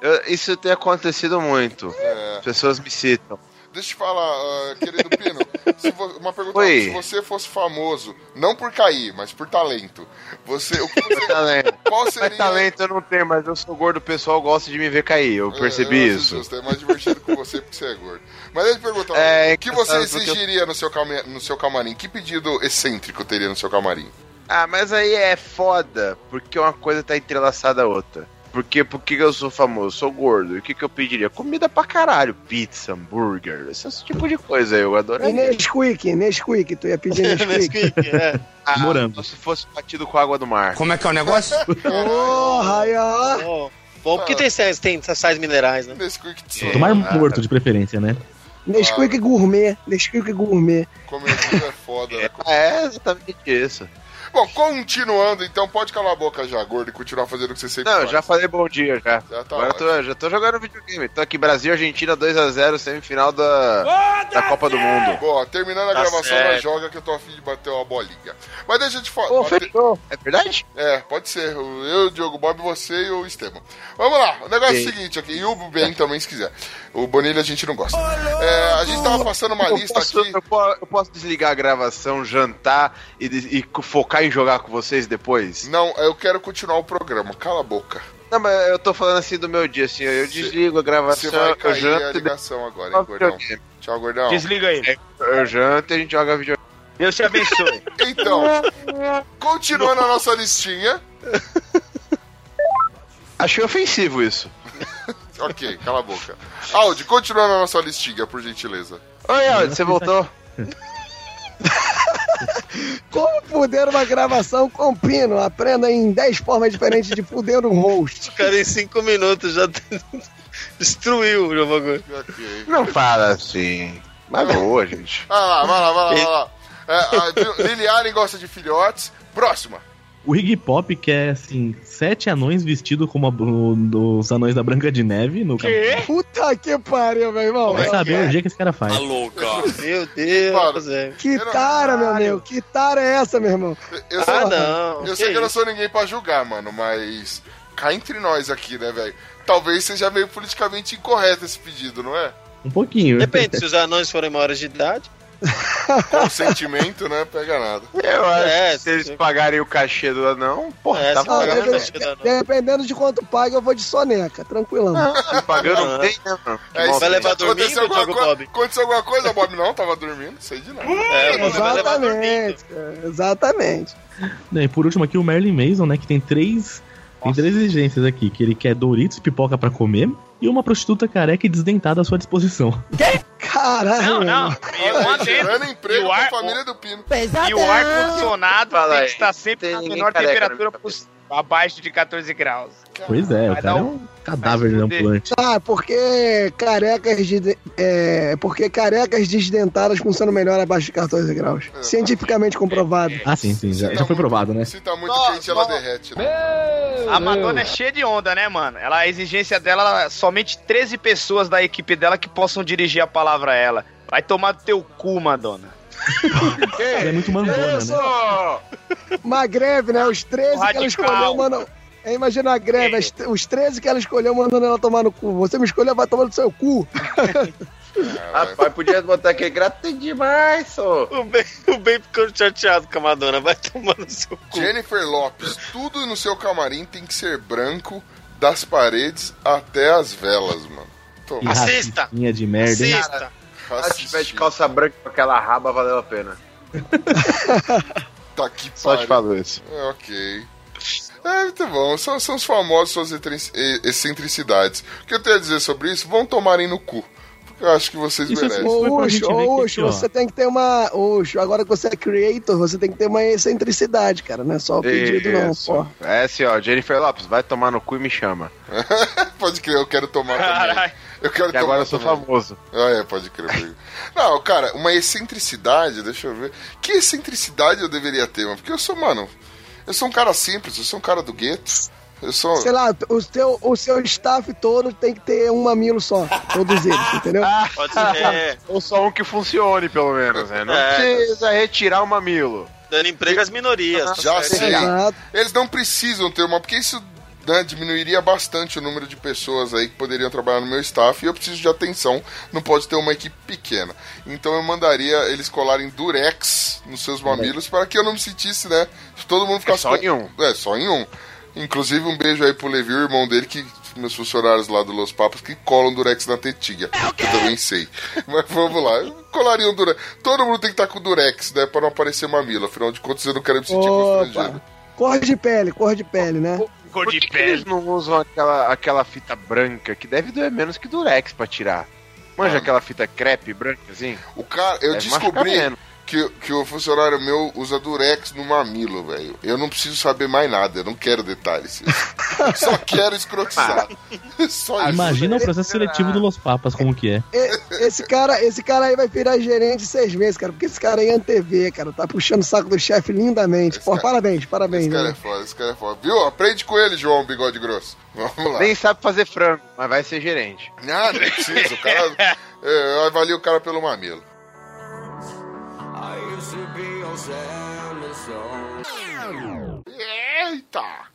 Eu- Isso tem acontecido muito. É. As pessoas me citam. Deixa eu te falar, ah, querido Pino, se vo- uma pergunta, Oi. se você fosse famoso, não por cair, mas por talento, você, o que você Talento. qual seria... Mas talento eu não tenho, mas eu sou gordo, o pessoal gosta de me ver cair. Eu percebi É, eu isso. Justo, é mais divertido com você porque você é gordo. Mas deixa eu te perguntar, É, o que você porque eu- exigiria no, seu cama- no seu camarim? Que pedido excêntrico teria no seu camarim? Ah, mas aí é foda, porque uma coisa tá entrelaçada à outra. Porque por que eu sou famoso? Sou gordo. E o que, que eu pediria? Comida pra caralho. Pizza, hambúrguer, esse tipo de coisa aí, eu E adoraria. Nesquik, Nesquik, tu ia pedir Nesquik. é. Ah, Morango. só se fosse batido com água do mar. Como é que é o negócio? Porra, ó. Bom, porque tem, sais- tem sais minerais, né? Nesquik de Tomar Ah, morto de preferência, né? Nesquik gourmet, Nesquik gourmet. Comedinho é foda, né? É exatamente isso. Bom, continuando, então, pode calar a boca já, gordo, e continuar fazendo o que você sempre Não, faz. já falei bom dia já. Já tá Agora eu tô, já tô jogando videogame. Tô aqui Brasil Argentina 2x0, semifinal da, da Copa do Mundo. Bom, terminando a Tá gravação, nós joga que eu tô afim de bater uma bolinha. Mas deixa eu te falar. Ô, fechou. É verdade? É, pode ser. Eu, Diogo Bob, você e o Esteban. Vamos lá, o negócio é o Sim. seguinte aqui, e o Ben também, se quiser. O Bonilha a gente não gosta. É, a gente tava passando uma Eu lista posso, aqui. eu, po- eu posso desligar a gravação, jantar e, e focar em jogar com vocês depois? Não, eu quero continuar o programa, cala a boca. Não, mas eu tô falando assim do meu dia, assim, eu Cê- desligo a Você gravação, vai eu cair a janto depois ligação agora, hein, gordão. videogame. Tchau, gordão. Desliga aí. Eu janto e a gente joga videogame. Deus te abençoe. Então, continuando a nossa listinha. Achei ofensivo isso. Ok, cala a boca. Audi, continuando a nossa listinha, por gentileza. Oi, Aldo, você voltou? Como fuder uma gravação com pino? Aprenda em 10 formas diferentes de fuder um host. O cara em 5 minutos já destruiu o bagulho. Ok. Não fala assim. Mas boa, gente. Ah lá, vai lá, vai lá, vai lá. É, a Lily Allen gosta de filhotes. Próxima. O Iggy Pop quer, assim, sete anões vestidos como a- o- os anões da Branca de Neve no Quê? Puta que pariu, meu irmão. Vai saber o dia que esse cara faz. Meu Mano. Deus, é. Que tara, meu amigo. Que tara é essa, meu irmão? Eu sei, Ah, não. eu que sei que eu não sou ninguém pra julgar, mano, mas cá entre nós aqui, né, velho? Talvez seja meio politicamente incorreto esse pedido, não é? Um pouquinho. Depende, se os anões forem maiores de idade. Consentimento, né? Pega nada. Eu acho É, que se eles sim. pagarem o cachê do anão, porra, É, tá Não, Pagando depende- a taxa da- dependendo de quanto paga, eu vou de soneca, tranquilão. Pagando Ah. bem, né, mano? Que É. Vai levar dormindo, Aconteceu alguma, Diogo coi- Bob? aconteceu alguma coisa, Bob? Não, tava dormindo, sei de nada. É, você vai levar dormindo. Exatamente, cara, exatamente. Né, E por último aqui o Merlin Mason, né, que tem três, tem três exigências aqui, que ele quer Doritos, pipoca pra comer e uma prostituta careca e desdentada à sua disposição. Caralho. Não, não. E um adendo. emprego E o ar- família do Pino. E o ar-condicionado tem que estar sempre Tem na menor temperatura possível. Abaixo de 14 graus. Pois é, o Vai cara dar é um- um cadáver ambulante. Ah, porque carecas de, é, porque carecas desdentadas funcionam melhor abaixo de 14 graus. Cientificamente comprovado. Ah, sim, sim, já, já foi provado, né? Se tá muito Nossa, quente, ela derrete, né? A Madonna é cheia de onda, né, mano? Ela, a exigência dela, ela- somente 13 pessoas da equipe dela que possam dirigir a palavra a ela. Vai tomar do teu cu, Madonna. Ela é muito mandona, né? Uma greve, né? Os 13 que ela Radical. escolheu, mano. Imagina a greve, as- os 13 que ela escolheu mandando ela tomar no cu. Você me escolheu, vai tomar no seu cu. Rapaz, podia botar aqui, grata demais, só. O Ben, o ben ficou chateado com a Madonna. Vai tomar no seu cu. Jennifer Lopes, tudo no seu camarim tem que ser branco, das paredes até as velas, mano. Que Assista! de merda, hein? Assista. Se tiver de calça branca com aquela raba, valeu a pena. Puta que Só te pariu. falo isso. É, ok. É, muito bom. São, são os famosos, suas excentric- excentricidades. O que eu tenho a dizer sobre isso? Vão tomarem no cu. Porque eu acho que vocês Isso é merecem. Ô, Ucho, ô, aqui, Ucho, ó. você tem que ter uma. Ucho, agora que você é creator, você tem que ter uma excentricidade, cara. Não é só o pedido, não, Isso. pô. É assim, ó, Jennifer Lopes, vai tomar no cu e me chama. Pode crer, eu quero tomar também. Eu quero Que agora eu sou também. famoso. Ah, é, pode crer. Não, cara, uma excentricidade, deixa eu ver. Que excentricidade eu deveria ter, mano? Porque eu sou, mano, eu sou um cara simples, eu sou um cara do gueto. Eu sou. Sei lá, o seu, o seu staff todo tem que ter um mamilo só. Todos eles, entendeu? Pode ser. É, Ou só um que funcione, pelo menos, né? Não É. precisa retirar o mamilo. dando emprego às minorias. tá Já sei. Eles não precisam ter uma, porque isso né, diminuiria bastante o número de pessoas aí que poderiam trabalhar no meu staff e eu preciso de atenção, não pode ter uma equipe pequena. Então eu mandaria eles colarem durex nos seus mamilos para que eu não me sentisse, né? Se todo mundo ficasse. só com- em um. É, só em um. Inclusive um beijo aí pro Levi, o irmão dele, que meus funcionários lá do Los Papas que colam durex na tetinha. Que eu também sei. Mas vamos lá. Eu Colaria um durex. Todo mundo tem que estar com durex, né? Pra não aparecer mamilo. Afinal de contas, eu não quero me sentir constrangido. Opa. Cor de pele, cor de pele, né? Cor Por de que, que eles pele. não usam aquela, aquela fita branca que deve doer menos que durex pra tirar? Manja Ah. aquela fita crepe branca assim? O cara, eu Deve descobri. Que, que o funcionário meu usa durex no mamilo, velho. Eu não preciso saber mais nada, eu não quero detalhes. Só quero escrotizar. Só isso. Imagina o processo seletivo do Los Papas, como que é. Esse cara, esse cara aí vai virar gerente seis meses, cara. Porque esse cara aí é TV, cara. Tá puxando o saco do chefe lindamente. Esse Pô, cara- parabéns, parabéns. Esse cara né? é foda, esse cara é foda. Viu? Aprende com ele, João Bigode Grosso. Vamos lá. Nem sabe fazer frango, mas vai ser gerente. Ah, não precisa. O cara. é, Eu avalio o cara pelo mamilo. I used to be on Samsung. Eita!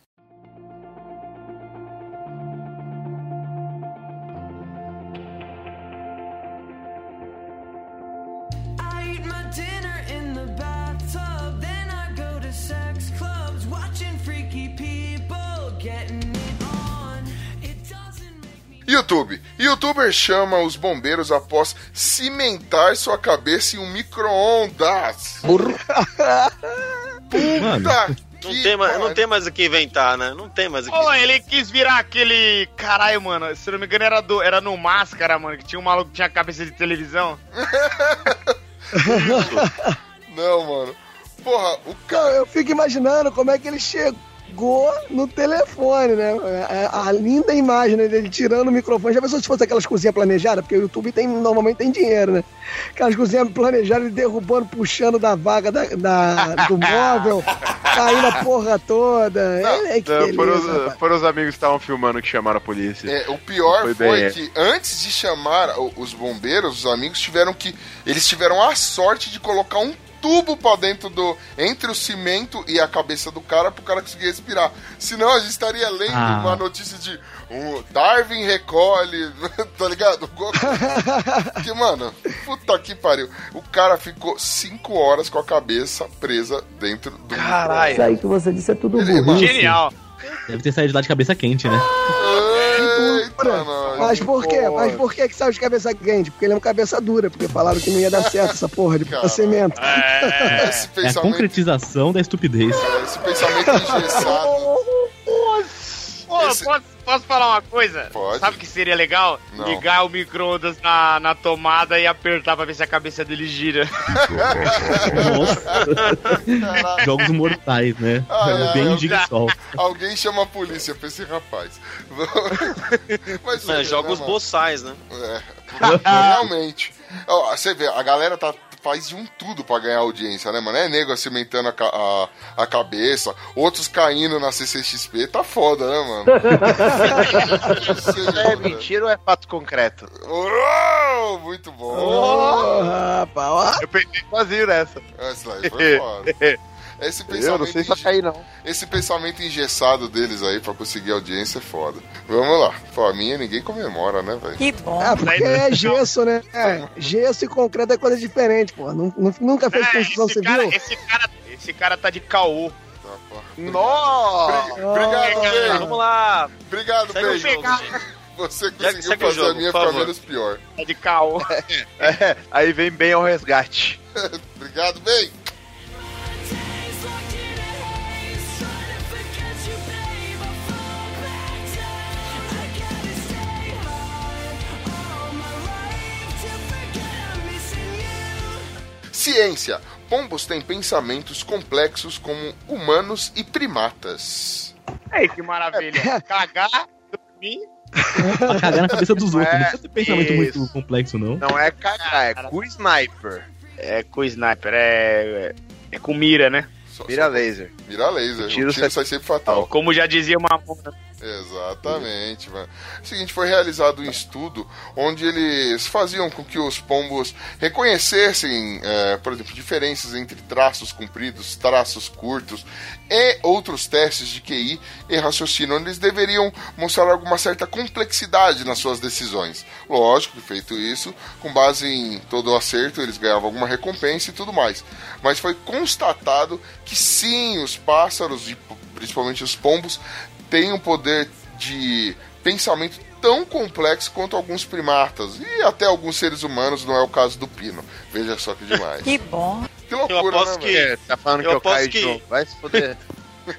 I eat my dinner YouTube. Youtuber chama os bombeiros após cimentar sua cabeça em um micro-ondas. Tá. Não tem, mais, não tem mais o que inventar, né? Não tem mais o que. Pô, ele quis virar aquele. Caralho, mano. Se não me engano, era, do... era no Máscara, mano. Que tinha um maluco que tinha cabeça de televisão. Não, mano. Porra, o Não, cara. eu fico imaginando como é que ele chegou no telefone, né? A, a linda imagem né, dele tirando o microfone. Já pensou se fosse aquelas cozinhas planejadas? Porque o YouTube tem, normalmente tem dinheiro, né? Aquelas cozinhas planejadas, ele derrubando, puxando da vaga da, da- do móvel, caindo a porra toda. É, é que Não, foram, beleza, os, foram os amigos que estavam filmando que chamaram a polícia. É, o pior Foi foi, bem, é. que antes de chamar os bombeiros, os amigos tiveram que. Eles tiveram a sorte de colocar um tubo pra dentro do. entre o cimento e a cabeça do cara pro cara conseguir respirar. Senão a gente estaria lendo Ah. uma notícia de. Um, Darwin recolhe, tá ligado? Que, mano, puta que pariu. O cara ficou cinco horas com a cabeça presa dentro do. Caralho. Isso aí que você disse é tudo burrice. Genial. deve ter saído de lá de cabeça quente, né? Mas por quê? Mas por que que saiu de cabeça quente? Porque ele é uma cabeça dura, porque falaram que não ia dar certo essa porra de cimento. É. Esse É a pensamento, concretização da estupidez. esse pensamento engessado. Pô, Esse- posso, posso falar uma coisa? Pode. Sabe o que seria legal? Não. Ligar o micro-ondas na, na tomada e apertar pra ver se a cabeça dele gira. Nossa. Jogos mortais, né? Ai, ai, Bem ai. Jigsaw. Alguém chama a polícia pra esse rapaz. Mas Né, você joga vê, os né, boçais, né? É, realmente. Ó, você vê, a galera tá, faz de um tudo pra ganhar audiência, né, mano? É nego cimentando a, a, a cabeça, outros caindo na CCXP, tá foda, né, mano? É mentira ou é fato concreto? Oh, muito bom. Rapaz. Eu pensei sozinho nessa. Essa aí foi foda. Esse Eu pensamento, não sei se vai cair, não. esse pensamento engessado deles aí pra conseguir audiência é foda. Vamos lá. Pô, a minha ninguém comemora, né, velho? Que bom. Ah, porque é gesso, né? É, gesso e concreto é coisa diferente, pô. Nu- nu- Nunca fez É, construção esse, civil? cara, esse, cara, esse cara tá de caô. Tá. Nossa! Obrigado, Bey. Vamos lá. Obrigado, Segue o Bey. jogo. Você conseguiu segue o fazer a jogo, minha por ficar menos pior. Tá de caô. É, aí vem bem ao resgate. Obrigado, bem. Ciência. Pombos têm pensamentos complexos como humanos e primatas. Aí, que maravilha. Cagar, dormir. Pra cagar na cabeça dos outros. é Não precisa ter pensamento isso. muito complexo, não. Não é cagar, é com sniper. É com sniper, é. É com mira, né? Só- Mira só- laser. Mira laser. O O tiro tiro, sai- sai sempre fatal. Como já dizia uma. Exatamente, mano. O seguinte, foi realizado um estudo onde eles faziam com que os pombos reconhecessem, é, por exemplo, diferenças entre traços compridos, traços curtos e outros testes de QI e raciocínio, onde eles deveriam mostrar alguma certa complexidade nas suas decisões. Lógico que feito isso, com base em todo o acerto, eles ganhavam alguma recompensa e tudo mais. Mas foi constatado que sim, os pássaros, e principalmente os pombos, têm um poder de pensamento tão complexo quanto alguns primatas e até alguns seres humanos, não é o caso do Pino. Veja só que demais. Que bom. Que Eu loucura, aposto né, que- velho? É, tá falando Eu que eu caio que-. Vai se foder.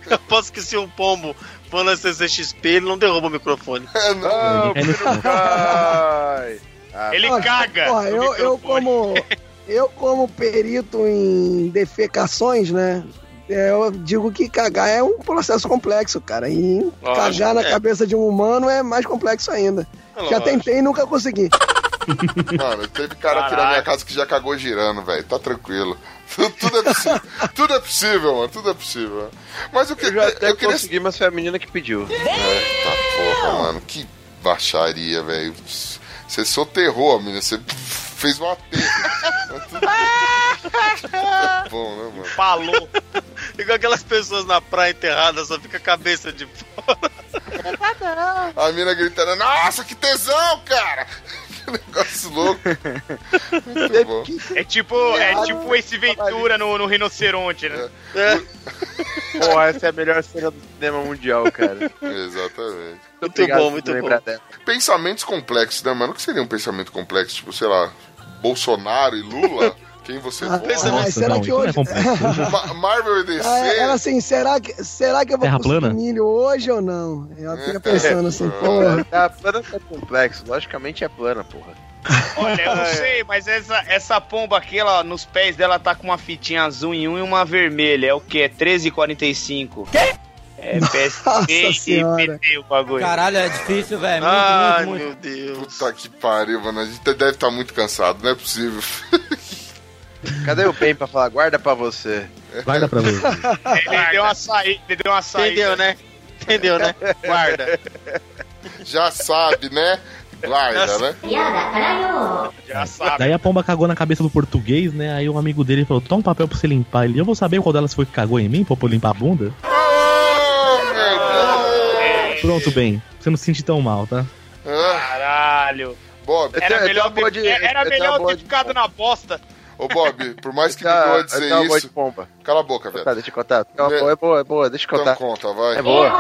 Eu aposto que se um pombo for na CCXP, ele não derruba o microfone. É, não. Não, chão. Ai. Ah, Ele Porra, caga. porra, eu, eu como eu como perito em defecações, né? É, Eu digo que cagar é um processo complexo, cara. E Lógico, cagar na é. cabeça de um humano é mais complexo ainda. Já Lógico. tentei e nunca consegui. Mano, teve cara aqui na minha casa que já cagou girando, velho. Tá tranquilo. Tudo é possível. tudo é possível, mano. Tudo é possível. Mas o que Eu já até eu queria consegui, mas foi a menina que pediu. É, tá porra, mano. Que baixaria, velho. Você soterrou a menina, você fez um aterro. é bom, né, mano? Falou. Igual aquelas pessoas na praia enterradas, só fica a cabeça de fora. A mina gritando, nossa, que tesão, cara! Que negócio louco. Muito bom. É tipo, é tipo esse Ventura no, no rinoceronte, né? Porra, essa é a melhor cena do cinema mundial, cara. Exatamente. Muito Obrigado bom, muito bom. dela. Pensamentos complexos, né, mano? O que seria um pensamento complexo? Tipo, sei lá, Bolsonaro e Lula? Quem você Ah, vota? ah, Nossa, será não, que é hoje. Ma- Marvel e DC? Ah, Era assim, será que, será que eu vou Terra conseguir plana? milho hoje ou não? Eu fico É. pensando assim, porra. A plana é complexo, logicamente é plana, porra. Olha, eu não sei, mas essa, essa pomba aqui, ela, nos pés dela tá com uma fitinha azul em um e uma vermelha. É o quê? É 13,45. Quê? É PSP e. PT o bagulho. Caralho, é difícil, velho. Muito, Ai, muito, muito. meu Deus. Puta que pariu, mano. A gente deve estar muito cansado, não é possível. Cadê o Ben pra falar? Guarda pra você. Guarda pra ver. Ele deu uma saída, ele deu uma saída. Entendeu, né? Entendeu, né? Guarda. Já sabe, né? Guarda, né? Já sabe. Daí a pomba cagou na cabeça do português, né? Aí um amigo dele falou: toma um papel pra você limpar. Ele, eu vou saber qual delas foi que cagou em mim pra eu limpar a bunda? Oh, meu Deus! Pronto, bem. Você não se sente tão mal, tá? Caralho. Bob, tenho- Era melhor ter, de- eu era melhor ter ficado na bosta. Ô Bob, por mais que me Tá, doa eu dizer uma boa de isso, pomba. cala a boca, velho. Tá, deixa eu contar. É, boa, é boa, é boa, deixa eu Então contar. conta, vai. É boa?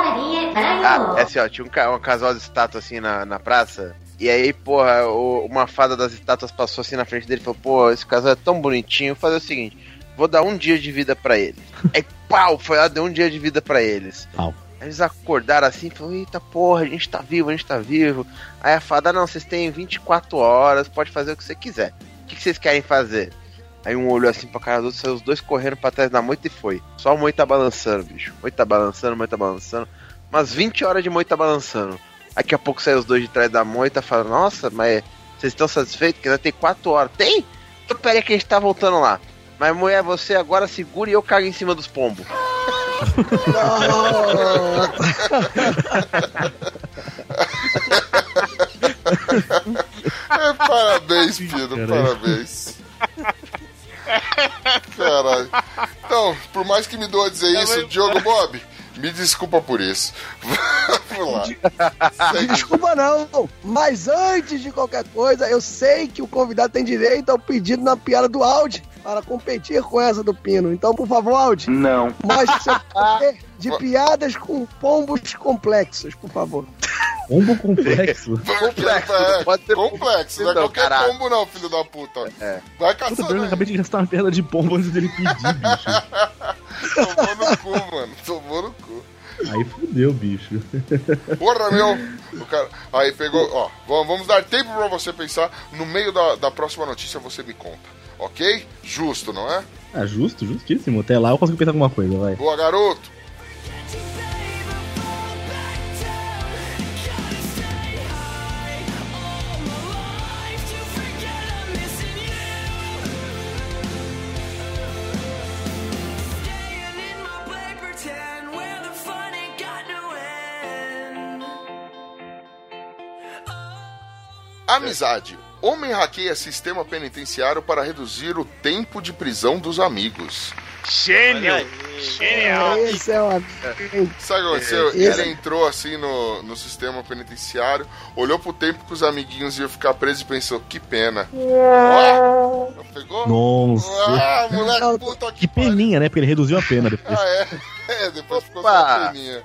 Ah, é assim, ó, tinha um, ca- um casal de estátuas assim na, na praça. E aí, porra, o- uma fada das estátuas passou assim na frente dele e falou: Pô, esse casal é tão bonitinho. Vou fazer o seguinte: vou dar um dia de vida pra eles. aí, pau, foi lá, deu um dia de vida pra eles. Pau. Aí eles acordaram assim e falaram: Eita porra, a gente tá vivo, a gente tá vivo. Aí a fada: Não, vocês têm 24 horas, pode fazer o que você quiser. O que vocês querem fazer? Aí um olhou assim pra cara do outro, saiu os dois correndo pra trás da moita e foi. Só o moita balançando, bicho. Moita balançando, moita balançando. Umas 20 horas de moita balançando. Daqui a pouco saiu os dois de trás da moita falando, nossa, mas vocês estão satisfeitos? Que ainda tem 4 horas. Tem? Então pera aí que a gente tá voltando lá. Mas mulher, você agora segura e eu cago em cima dos pombos. É, parabéns, Pino, parabéns. Caralho. Então, por mais que me doa dizer isso, Diogo Bob, me desculpa por isso. Vamos lá. Desculpa não, mas antes de qualquer coisa, eu sei que o convidado tem direito ao pedido na piada do Audi para competir com essa do Pino. Então, por favor, Audi, Não. mostre seu poder de piadas com pombos complexos, por favor. Pombo complexo. Complexo, É, não pode ser complexo, não é Não, qualquer caralho. pombo não, filho da puta. É. Vai Puta, caçando eu aí. acabei de gastar uma piada de pombo antes dele pedir, bicho. Tomou no cu, mano. Tomou no cu. Aí fudeu, bicho. Porra, meu. O cara... Aí pegou, ó. Vamos, vamos dar tempo pra você pensar. No meio da, da próxima notícia você me conta. Ok? Justo, não é? Ah, justo, justíssimo. Até lá eu consigo pensar alguma coisa, vai. Boa, garoto! Amizade. Homem hackeia sistema penitenciário para reduzir o tempo de prisão dos amigos. Gênio! Genial! Esse é uma. Sabe o que aconteceu? Ele entrou assim no, no sistema penitenciário, olhou pro tempo que os amiguinhos iam ficar presos e pensou, que pena. Ó, pegou? Nossa. Ah, moleque, puta que Que peninha, né? Porque ele reduziu a pena depois. Ah, é? É, depois ficou só Opa. peninha.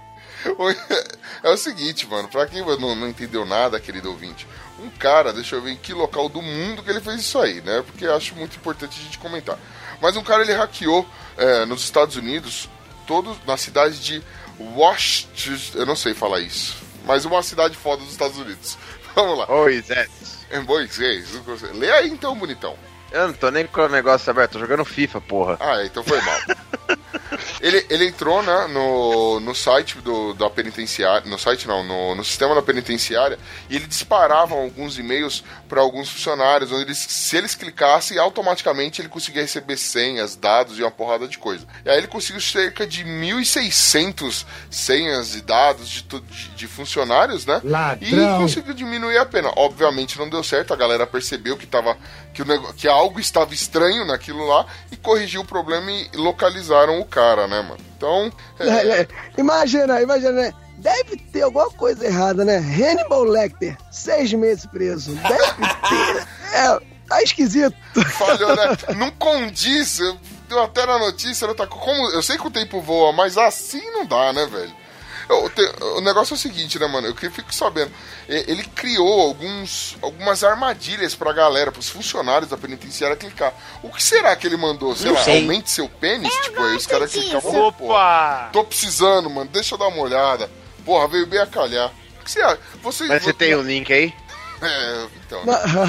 O- É o seguinte, mano, pra quem não, não entendeu nada, querido ouvinte, um cara, deixa eu ver em que local do mundo que ele fez isso aí, né? Porque acho muito importante a gente comentar. Mas um cara, ele hackeou é, nos Estados Unidos, todos na cidade de Washington, eu não sei falar isso, mas uma cidade foda dos Estados Unidos. Vamos lá. Oi, Zé. Boiséis, não consigo. Lê aí então, bonitão. Eu não tô nem com o negócio aberto, tô jogando FIFA, porra. Ah, então foi mal. ele, ele entrou né, no, no site do, da penitenciária. No site não, no, no sistema da penitenciária, e ele disparava alguns e-mails para alguns funcionários, onde eles, se eles clicassem, automaticamente ele conseguia receber senhas, dados e uma porrada de coisa. E aí ele conseguiu cerca de 1.600 senhas e dados de, de, de funcionários, né? E conseguiu diminuir a pena. Obviamente não deu certo, a galera percebeu que, tava, que, o que algo estava estranho naquilo lá e corrigiu o problema e localizaram o cara, né, mano? Então, é, É, é. Imagina, imagina, né? Deve ter alguma coisa errada, né? Hannibal Lecter, seis meses preso. Deve ter. É, tá esquisito. falhou, né? Não condiz. eu- Deu até na notícia, não tá, como, eu sei que o tempo voa, mas assim não dá, né, velho? Eu- te- o negócio é o seguinte, né, mano? Eu que fico sabendo. Ele criou alguns, algumas armadilhas pra galera, pros funcionários da penitenciária clicar. O que será que ele mandou? Sei lá, aumente seu pênis? tipo, aí os caras clicavam. pô, Opa! Tô precisando, mano. Deixa eu dar uma olhada. Porra, veio bem a calhar. O que você acha? Você, Mas você tem o link aí? É, então.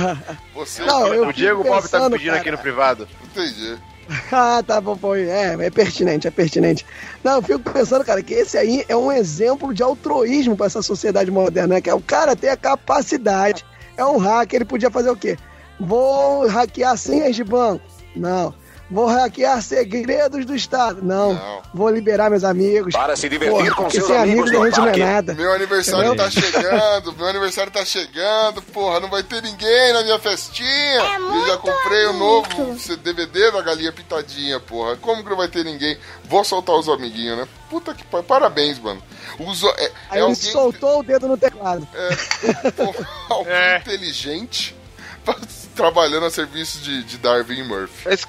Você. Não, eu o Diego Bob tá me pedindo aqui cara. no privado. Entendi. Ah, tá bom, pô. É, é pertinente, é pertinente. Não, eu fico pensando, cara, que esse aí é um exemplo de altruísmo pra essa sociedade moderna, né? Que é o cara ter a capacidade, é um hacker, ele podia fazer o quê? Vou hackear senhas de banco? Não. Vou hackear segredos do Estado? Não. Não. Vou liberar meus amigos. Para se divertir com porque seus amigos amigos no a gente não é nada. Meu aniversário Entendeu? tá chegando, meu aniversário tá chegando, porra, não vai ter ninguém na minha festinha. eu já comprei o novo DVD da Galinha Pitadinha, porra. Como que não vai ter ninguém? Vou soltar os amiguinhos, né? Puta que pariu, parabéns, mano. Uso, é, Aí é ele alguém, soltou o dedo no teclado. porra, alguém É. inteligente trabalhando a serviço de, de Darwin Murphy. Mas,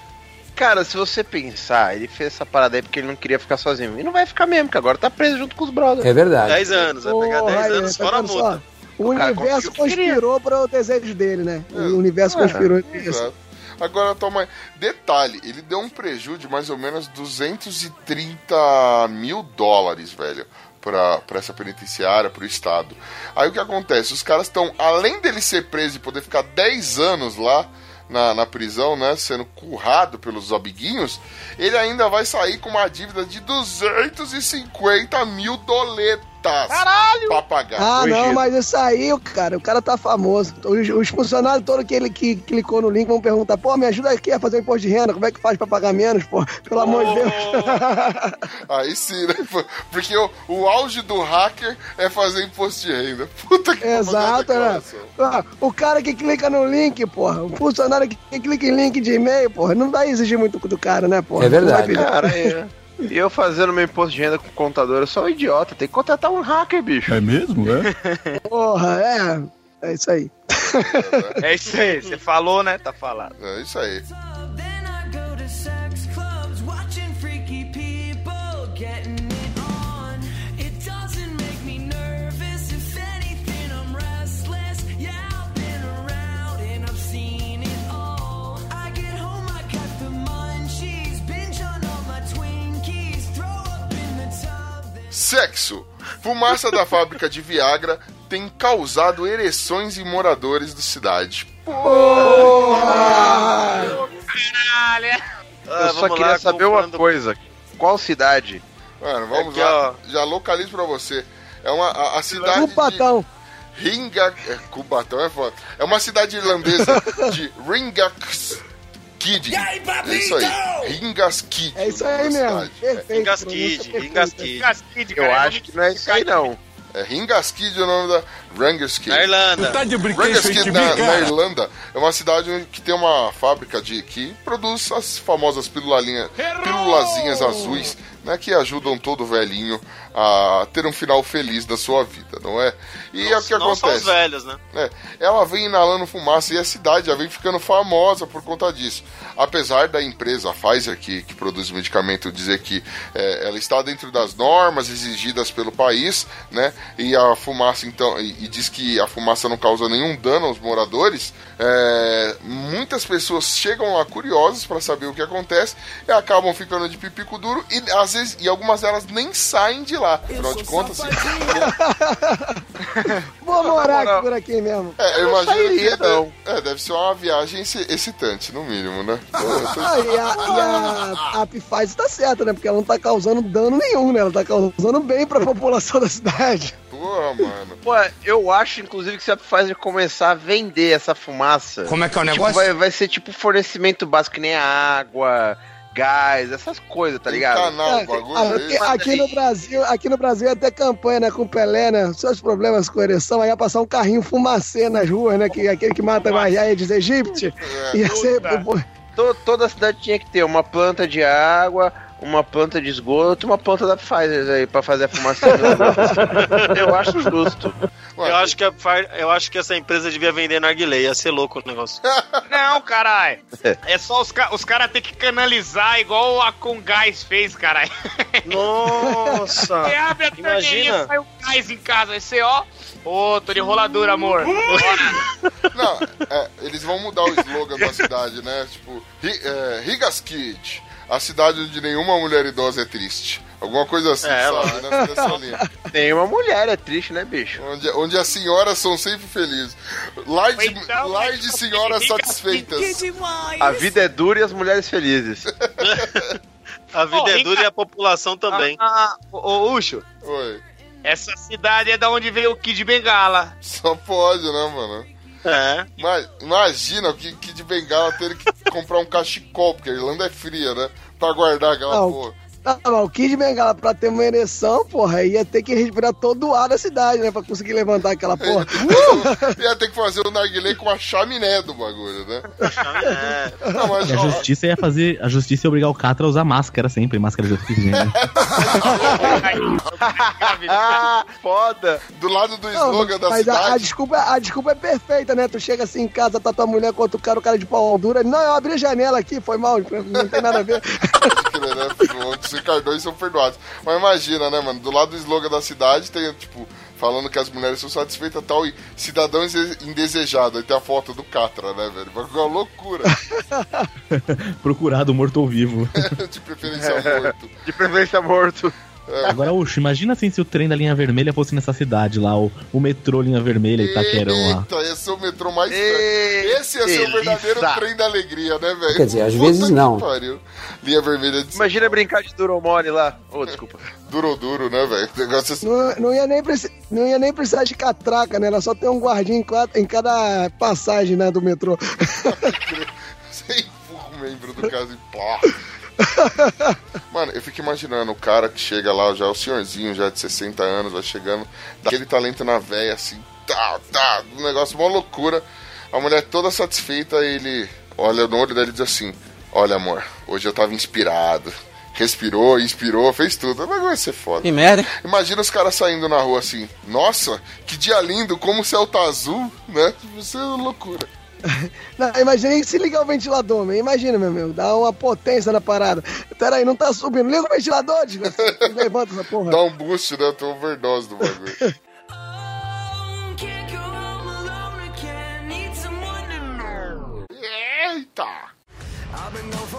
cara, se você pensar, ele fez essa parada aí porque ele não queria ficar sozinho. E não vai ficar mesmo, porque agora tá preso junto com os brothers. É verdade. 10 anos, vai pegar Porra, 10 aí, anos fora a multa. O universo o que conspirou para o desejo dele, né? É. O universo É. conspirou isso. Exato. Agora toma. Detalhe, ele deu um prejuízo de mais ou menos 230 mil dólares, velho. Pra, pra essa penitenciária, pro Estado. Aí o que acontece? Os caras estão, além dele ser preso e poder ficar 10 anos lá na, na prisão, né? Sendo currado pelos amiguinhos, ele ainda vai sair com uma dívida de 250 mil doletas. Caralho! Pra pagar. Ah, não, mas isso aí, o cara, o cara tá famoso. Os, os funcionários todos que ele que clicou no link vão perguntar, pô, me ajuda aqui a fazer o imposto de renda, como é que faz pra pagar menos, pô? Pelo amor de Deus. Aí sim, né? Porque o, o auge do hacker é fazer imposto de renda. Puta que Exato, pariu, né? Ah, O cara que clica no link, porra, o funcionário que clica em link de e-mail, porra, não vai exigir muito do cara, né, porra? É verdade. Cara, é. E eu fazendo meu imposto de renda com contador, eu sou um idiota. Tem que contratar um hacker, bicho. É mesmo? É? Porra, é. É isso aí. É isso aí, você falou, né? Tá falado. É isso aí. Sexo. Fumaça da fábrica de Viagra tem causado ereções em moradores da cidade. caralho. Eu Ah, só vamos queria lá, saber uma comprando- coisa. Qual cidade? Mano, vamos Aqui, lá. ó. Já localizo pra você. É uma a, a cidade O de. Ringa... É, Cubatão é foda. É uma cidade irlandesa de Ringaskid. É isso aí. Ringaskid. É isso o nome aí da mesmo. cidade. Perfeito. Ringaskid, pronúncia perfeita. Ringaskid. Casquide, Eu acho que não é isso aí, não. É Ringaskid é o nome da Rangaskid. Na Irlanda. Tá de Rangaskid na, na Irlanda é uma cidade que tem uma fábrica de que produz as famosas pirulalinha, pirulazinhas azuis, né, que ajudam todo velhinho a ter um final feliz da sua vida, não é? E é o que não os acontece. velhos, né? É, ela vem inalando fumaça e a cidade já vem ficando famosa por conta disso. Apesar da empresa Pfizer, que, que produz o medicamento, dizer que é, ela está dentro das normas exigidas pelo país, né? E a fumaça, então, e, e diz que a fumaça não causa nenhum dano aos moradores. é, muitas pessoas chegam lá curiosas para saber o que acontece e acabam ficando de pipico duro e às vezes e algumas delas nem saem de lá. Afinal de contas, Vou morar por aqui mesmo. É, eu imagino que não. É, deve ser uma viagem exci- excitante, no mínimo, né? Ah, e a, e a, a Pfizer tá certa, né? Porque ela não tá causando dano nenhum, né? Ela tá causando bem pra população da cidade. Porra, mano. Pô, eu acho, inclusive, que se a Pfizer começar a vender essa fumaça. Como é que é o tipo, negócio? vai, vai ser tipo fornecimento básico, que nem água, gás, essas coisas, tá ligado? Canal, É, bagulho. aqui, é- aqui no Brasil, aqui no Brasil até campanha, né? Com o Pelé, né? Seus problemas com ereção, aí ia passar um carrinho fumacê nas ruas, né? Que, aquele que mata mais Aedes aegypti. É. Ia ser. To- toda a cidade tinha que ter uma planta de água, uma planta de esgoto, uma planta da Pfizer aí pra fazer a fumaça. eu acho justo. Eu acho, que a eu acho que essa empresa devia vender narguilé, ia ser louco o negócio. Não, caralho. É só os, os caras ter que canalizar igual a com gás fez, caralho. Nossa! Você abre a Imagina. sai o gás em casa. Aí você, ó. Ô, tô de roladura, amor. Não, é, eles vão mudar o slogan da cidade, né? Tipo, é, Rigaskid, a cidade onde nenhuma mulher idosa é triste. Alguma coisa assim, É, sabe? Nessa linha. Nenhuma mulher é triste, né, bicho? Onde, onde as senhoras são sempre felizes. Lar de, Então, de senhoras satisfeitas. demais. A vida é dura e as mulheres felizes. A vida Ó, é dura e a população também. Ah, ô, ô, Ucho, Oi. essa cidade é da onde veio o Kid Bengala. Só pode, né, mano? É. Mas, imagina o que, que de bengala ter que comprar um cachecol, porque a Irlanda é fria, né? Pra guardar aquela Não. porra. Ah, mas o Kid Bengala, pra ter uma ereção, porra, ia ter que respirar todo o ar da cidade, né? Pra conseguir levantar aquela porra. Ia ter que fazer o narguilé com a chaminé do bagulho, né? é. Não, mas, a ó, justiça ia fazer. A justiça ia obrigar o Catra a usar máscara sempre, máscara de oxigênio. Ah, foda! do lado do Não, slogan da mas a, a cidade. desculpa, a desculpa é perfeita, né? Tu chega assim em casa, tá tua mulher com outro cara, o cara de pau dura. Não, eu abri a janela aqui, foi mal, não tem nada a ver. né? Os Ricardões são perdoados. Mas imagina, né, mano? Do lado do slogan da cidade tem, tipo, falando que as mulheres são satisfeitas e tal, e cidadão indesejado. Aí tem a foto do Catra, né, velho? Vai ficar uma loucura. Procurado morto ou vivo. de preferência morto. De preferência morto. Agora, Ucho, imagina assim se o trem da linha vermelha fosse nessa cidade lá, o, o metrô linha vermelha Itaquerão lá. Eita, esse é o metrô mais Ei, Esse ia ser o verdadeiro trem da alegria, né, velho? Quer dizer, às Puta vezes não. pariu. Linha vermelha de Imagina brincar de Duromone lá. Ô, desculpa. duro duro, né, velho? O negócio assim. Não, não ia nem não ia nem precisar de catraca, né? Era só ter um guardinha em, quatro- em cada passagem, né, do metrô. Você empurra o membro do caso e pá. Mano, eu fico imaginando o cara que chega lá, já o senhorzinho, já de 60 anos, vai chegando, dá aquele talento na véia, assim, tá, tá, um negócio, uma loucura. A mulher toda satisfeita, ele olha no olho dele e diz assim: Olha, amor, hoje eu tava inspirado. Respirou, inspirou, fez tudo. Mas vai ser foda. Que merda. Imagina os caras saindo na rua assim: Nossa, que dia lindo, como o céu tá azul, né? Isso é loucura. Não, imagina se ligar o ventilador, meu. Imagina, meu amigo. Dá uma potência na parada. Pera aí, não tá subindo. Liga o ventilador, desgraça. Levanta essa porra. Dá um boost, né? Eu tô overdose do bagulho. Eita! I've been for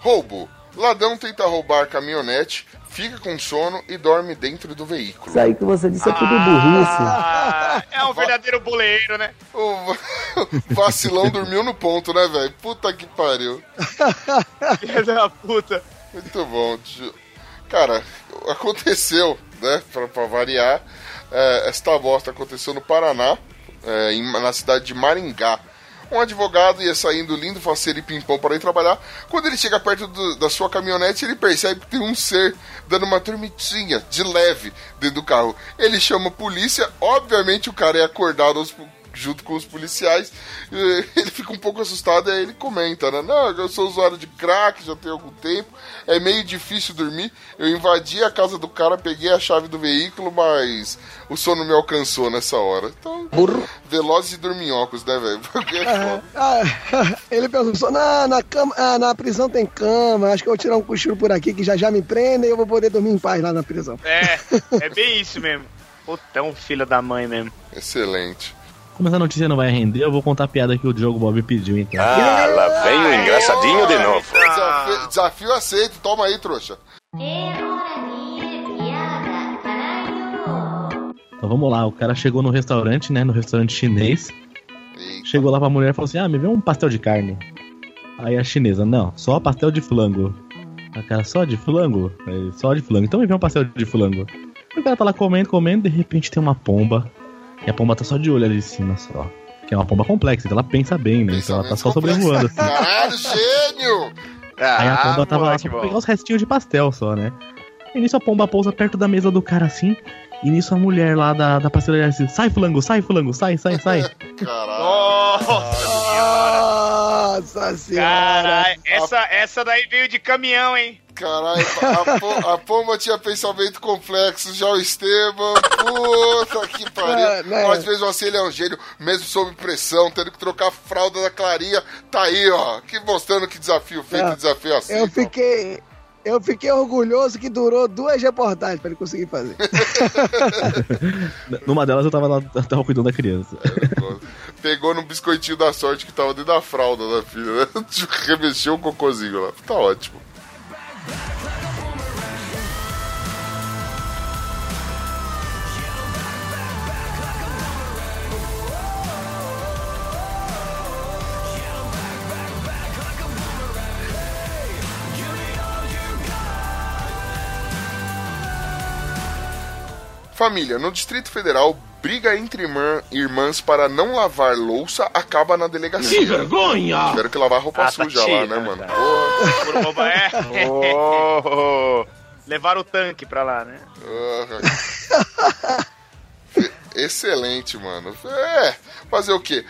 Roubo. Ladrão tenta roubar caminhonete, fica com sono e dorme dentro do veículo. Isso aí que você disse é tudo burrice. Ah, é um verdadeiro boleiro, né? O vacilão dormiu no ponto, né, velho? Puta que pariu. Filha da puta. Muito bom. tio. Cara, aconteceu, né? Pra, pra variar, é, esta bosta aconteceu no Paraná, é, em- na cidade de Maringá. Um advogado ia saindo lindo, faceiro e pimpão para ir trabalhar. Quando ele chega perto do- da sua caminhonete, ele percebe que tem um ser dando uma dormidinha de leve dentro do carro. Ele chama a polícia, obviamente o cara é acordado aos- junto com os policiais. Ele fica um pouco assustado e aí ele comenta, né? Não, eu sou usuário de crack, já tem algum tempo. É meio difícil dormir. Eu invadi a casa do cara, peguei a chave do veículo, mas o sono me alcançou nessa hora. Então, velozes e dorminhocos, né, velho? Porque é. Ah, ele pensou, na, na, cama, ah, na prisão tem cama, acho que eu vou tirar um cochilo por aqui que já já me prendem e eu vou poder dormir em paz lá na prisão. É, é bem isso mesmo. Um filho da mãe mesmo. Excelente. Como essa notícia não vai render, eu vou contar a piada que o Diogo Bob pediu, então. Ah, lá vem o engraçadinho de novo. Desafio, desafio aceito, toma aí, trouxa. Então vamos lá, o cara chegou no restaurante, né? No restaurante chinês. Chegou lá pra mulher e falou assim: Ah, me vê um pastel de carne. Aí a chinesa, não, só pastel de flango. A cara, só de flango? Aí, só de flango. Então me vê um pastel de flango. O cara tá lá comendo, comendo, de repente tem uma pomba. E a pomba tá só de olho ali em cima só. Que é uma pomba complexa, então ela pensa bem, né? Então ela tá só sobrevoando assim. Caralho, gênio! Aí a Ah, pomba tava lá só pra pegar os restinhos de pastel só, né? E nisso a pomba pousa perto da mesa do cara assim. E nisso a mulher lá da, da pastelaria assim, sai flango, sai flango, sai, sai, sai. Nossa senhora! Caralho, essa, essa daí veio de caminhão, hein? Caralho, a, po- a pomba tinha pensamento complexo, já o Esteban, puta que É, pariu. né? Mas mesmo assim ele é um gênio, mesmo sob pressão, tendo que trocar a fralda da Clarinha, tá aí, ó, que mostrando que desafio feito, É, desafio assim. Eu fiquei. Eu fiquei orgulhoso que durou duas reportagens pra ele conseguir fazer. Numa delas eu tava lá, eu tava cuidando da criança. Pegou no biscoitinho da sorte que tava dentro da fralda da filha, né? Remexeu o cocôzinho lá. Tá ótimo. Família, no Distrito Federal, briga entre irmã- irmãs para não lavar louça acaba na delegacia. Que vergonha! Tiveram que lavar roupa Ah, tá suja lá, tirando, né, mano? Por roubar, é. Oh. Levaram o tanque pra lá, né? Ah, Excelente, mano. É, fazer o quê?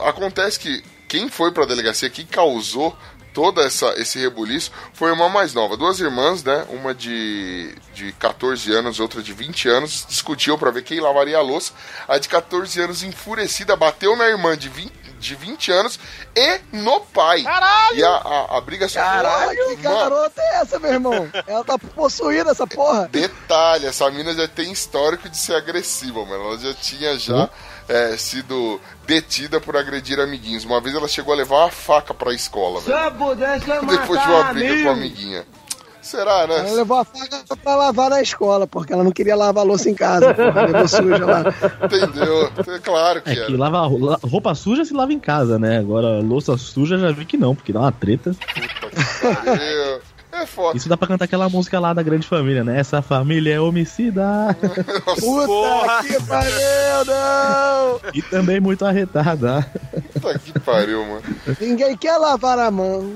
Acontece que quem foi pra delegacia, quem causou toda essa esse rebuliço foi uma mais nova. Duas irmãs, né? Uma de, de 14 anos, outra de 20 anos, discutiam pra ver quem lavaria a louça. A de 14 anos, enfurecida, bateu na irmã de 20, de 20 anos e no pai. Caralho! E a, a, a briga só Caralho, que Mano, garota é essa, meu irmão? Ela tá possuída, essa porra. Detalhe, essa mina já tem histórico de ser agressiva, mano. Ela já tinha já é, sido detida por agredir amiguinhos. Uma vez ela chegou a levar uma faca pra escola, Se velho. Depois de uma briga com amigo. a amiguinha. Será, né? Ela levou a faca pra lavar na escola, porque ela não queria lavar a louça em casa, porra. Levou suja lá. Entendeu? É claro que É era. que lava, la- roupa suja se lava em casa, né? Agora, louça suja já vi que não, porque dá uma treta. Pariu. É foda. Isso dá pra cantar aquela música lá da grande família, né? Essa família é homicida. Puta que pariu, não! e também muito arretada. Puta que pariu, mano. Ninguém quer lavar a mão.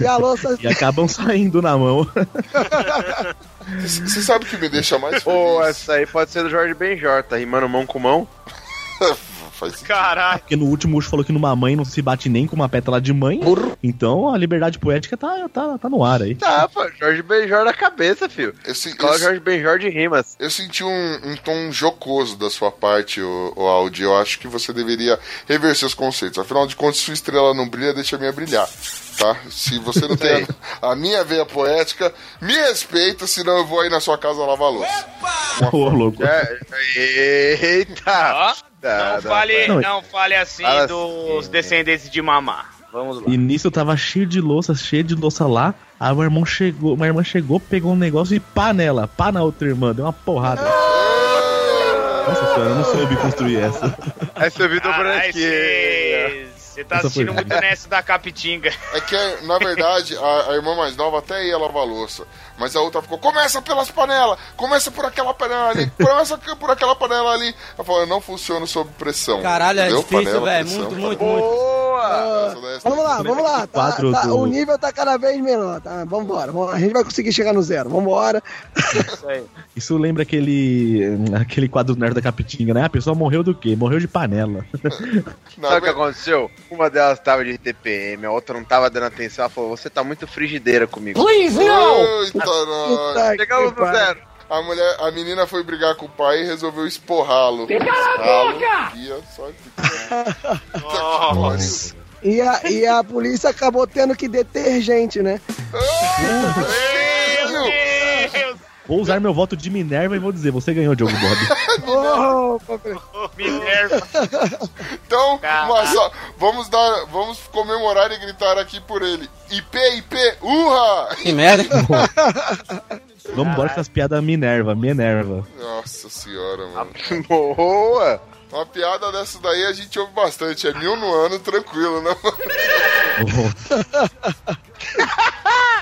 E a louça. E acabam saindo na mão. Você sabe o que me deixa mais Pô, feliz? essa aí pode ser do Jorge Benjor, tá rimando mão com mão. Faz sentido. Caralho. Porque no último Ucho falou que numa mãe não se bate nem com uma pétala de mãe. Então a liberdade poética tá, tá, tá no ar aí. Tá, pô, Jorge Benjor na cabeça, filho. Eu, se- eu- Jorge Benjor de rimas. eu senti um, um tom jocoso da sua parte, o, o Audi. Eu acho que você deveria rever seus conceitos. Afinal de contas, sua estrela não brilha, deixa a minha brilhar. Tá? Se você não tem a, a minha veia poética, me respeita, senão eu vou aí na sua casa lavar louça. Ô, louco. É, eita! Não, tá, fale, tá. não fale assim Fala dos assim. descendentes de mamá. Vamos lá. E nisso tava cheio de louça, cheio de louça lá. Aí o irmão chegou, minha irmã chegou, pegou um negócio e pá nela, pá na outra irmã, deu uma porrada. Nossa senhora, eu não soube construir essa. Essa é vida Caralho, branquinha. você você tá Essa assistindo muito nessa da Capitinga. É que, na verdade, a, a irmã mais nova até ia lavar a louça. Mas a outra ficou, começa pelas panelas, começa por aquela panela ali, começa por aquela panela ali. Ela falou, eu não funciono sob pressão. Caralho, é Entendeu? difícil, Panela, velho. Muito, muito, muito. Boa! Essa daí é Vamos lá, vamos lá. Tá, Quatro tá- do- o nível tá cada vez menor, tá? Vambora. vamos- A gente vai conseguir chegar no zero. Vambora. Isso aí. Isso lembra aquele aquele quadro nerd da Capitinga, né? A pessoa morreu do quê? Morreu de panela. Na Sabe o que aconteceu? Uma delas tava de TPM, a outra não tava dando atenção. Ela falou: Você tá muito frigideira comigo. Eita, Puta Chegamos no zero. A mulher, a menina foi brigar com o pai e resolveu esporrá-lo. Cala a boca! Só Nossa. E a, e a polícia acabou tendo que deter gente, né? Meu Deus! Vou usar meu voto de Minerva e vou dizer, você ganhou, Diogo Bob. Oh. Minerva. Então, Caraca. mas, ó, vamos dar, vamos comemorar e gritar aqui por ele. IP, IP, urra! Que merda. Vamos embora com essas piadas Minerva, Minerva. Nossa senhora, mano. Boa! Uma piada dessa daí a gente ouve bastante. É mil no ano, tranquilo, né?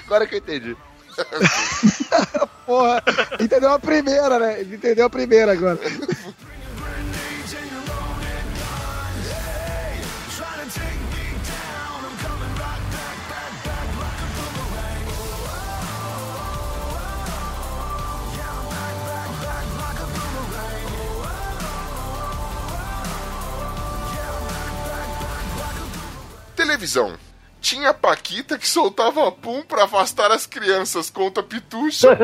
Agora que eu entendi. Porra, entendeu a primeira, né? Entendeu a primeira agora. Televisão. Tinha Paquita que soltava pum pra afastar as crianças, conta Pitucha.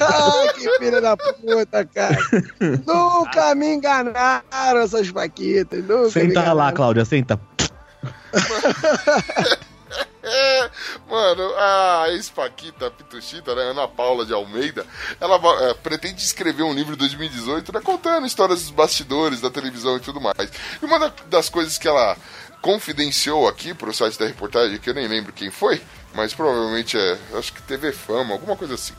Ai, que filha da puta, cara. Nunca me enganaram essas paquitas. Nunca me Senta lá. Cláudia, senta. É, mano, a ex-Paquita, a Pituchita, né, Ana Paula de Almeida, ela é, pretende escrever um livro em 2018, né, contando histórias dos bastidores da televisão e tudo mais. E uma da- das coisas que ela confidenciou aqui pro site da reportagem, que eu nem lembro quem foi, mas provavelmente é, acho que TV Fama, alguma coisa assim.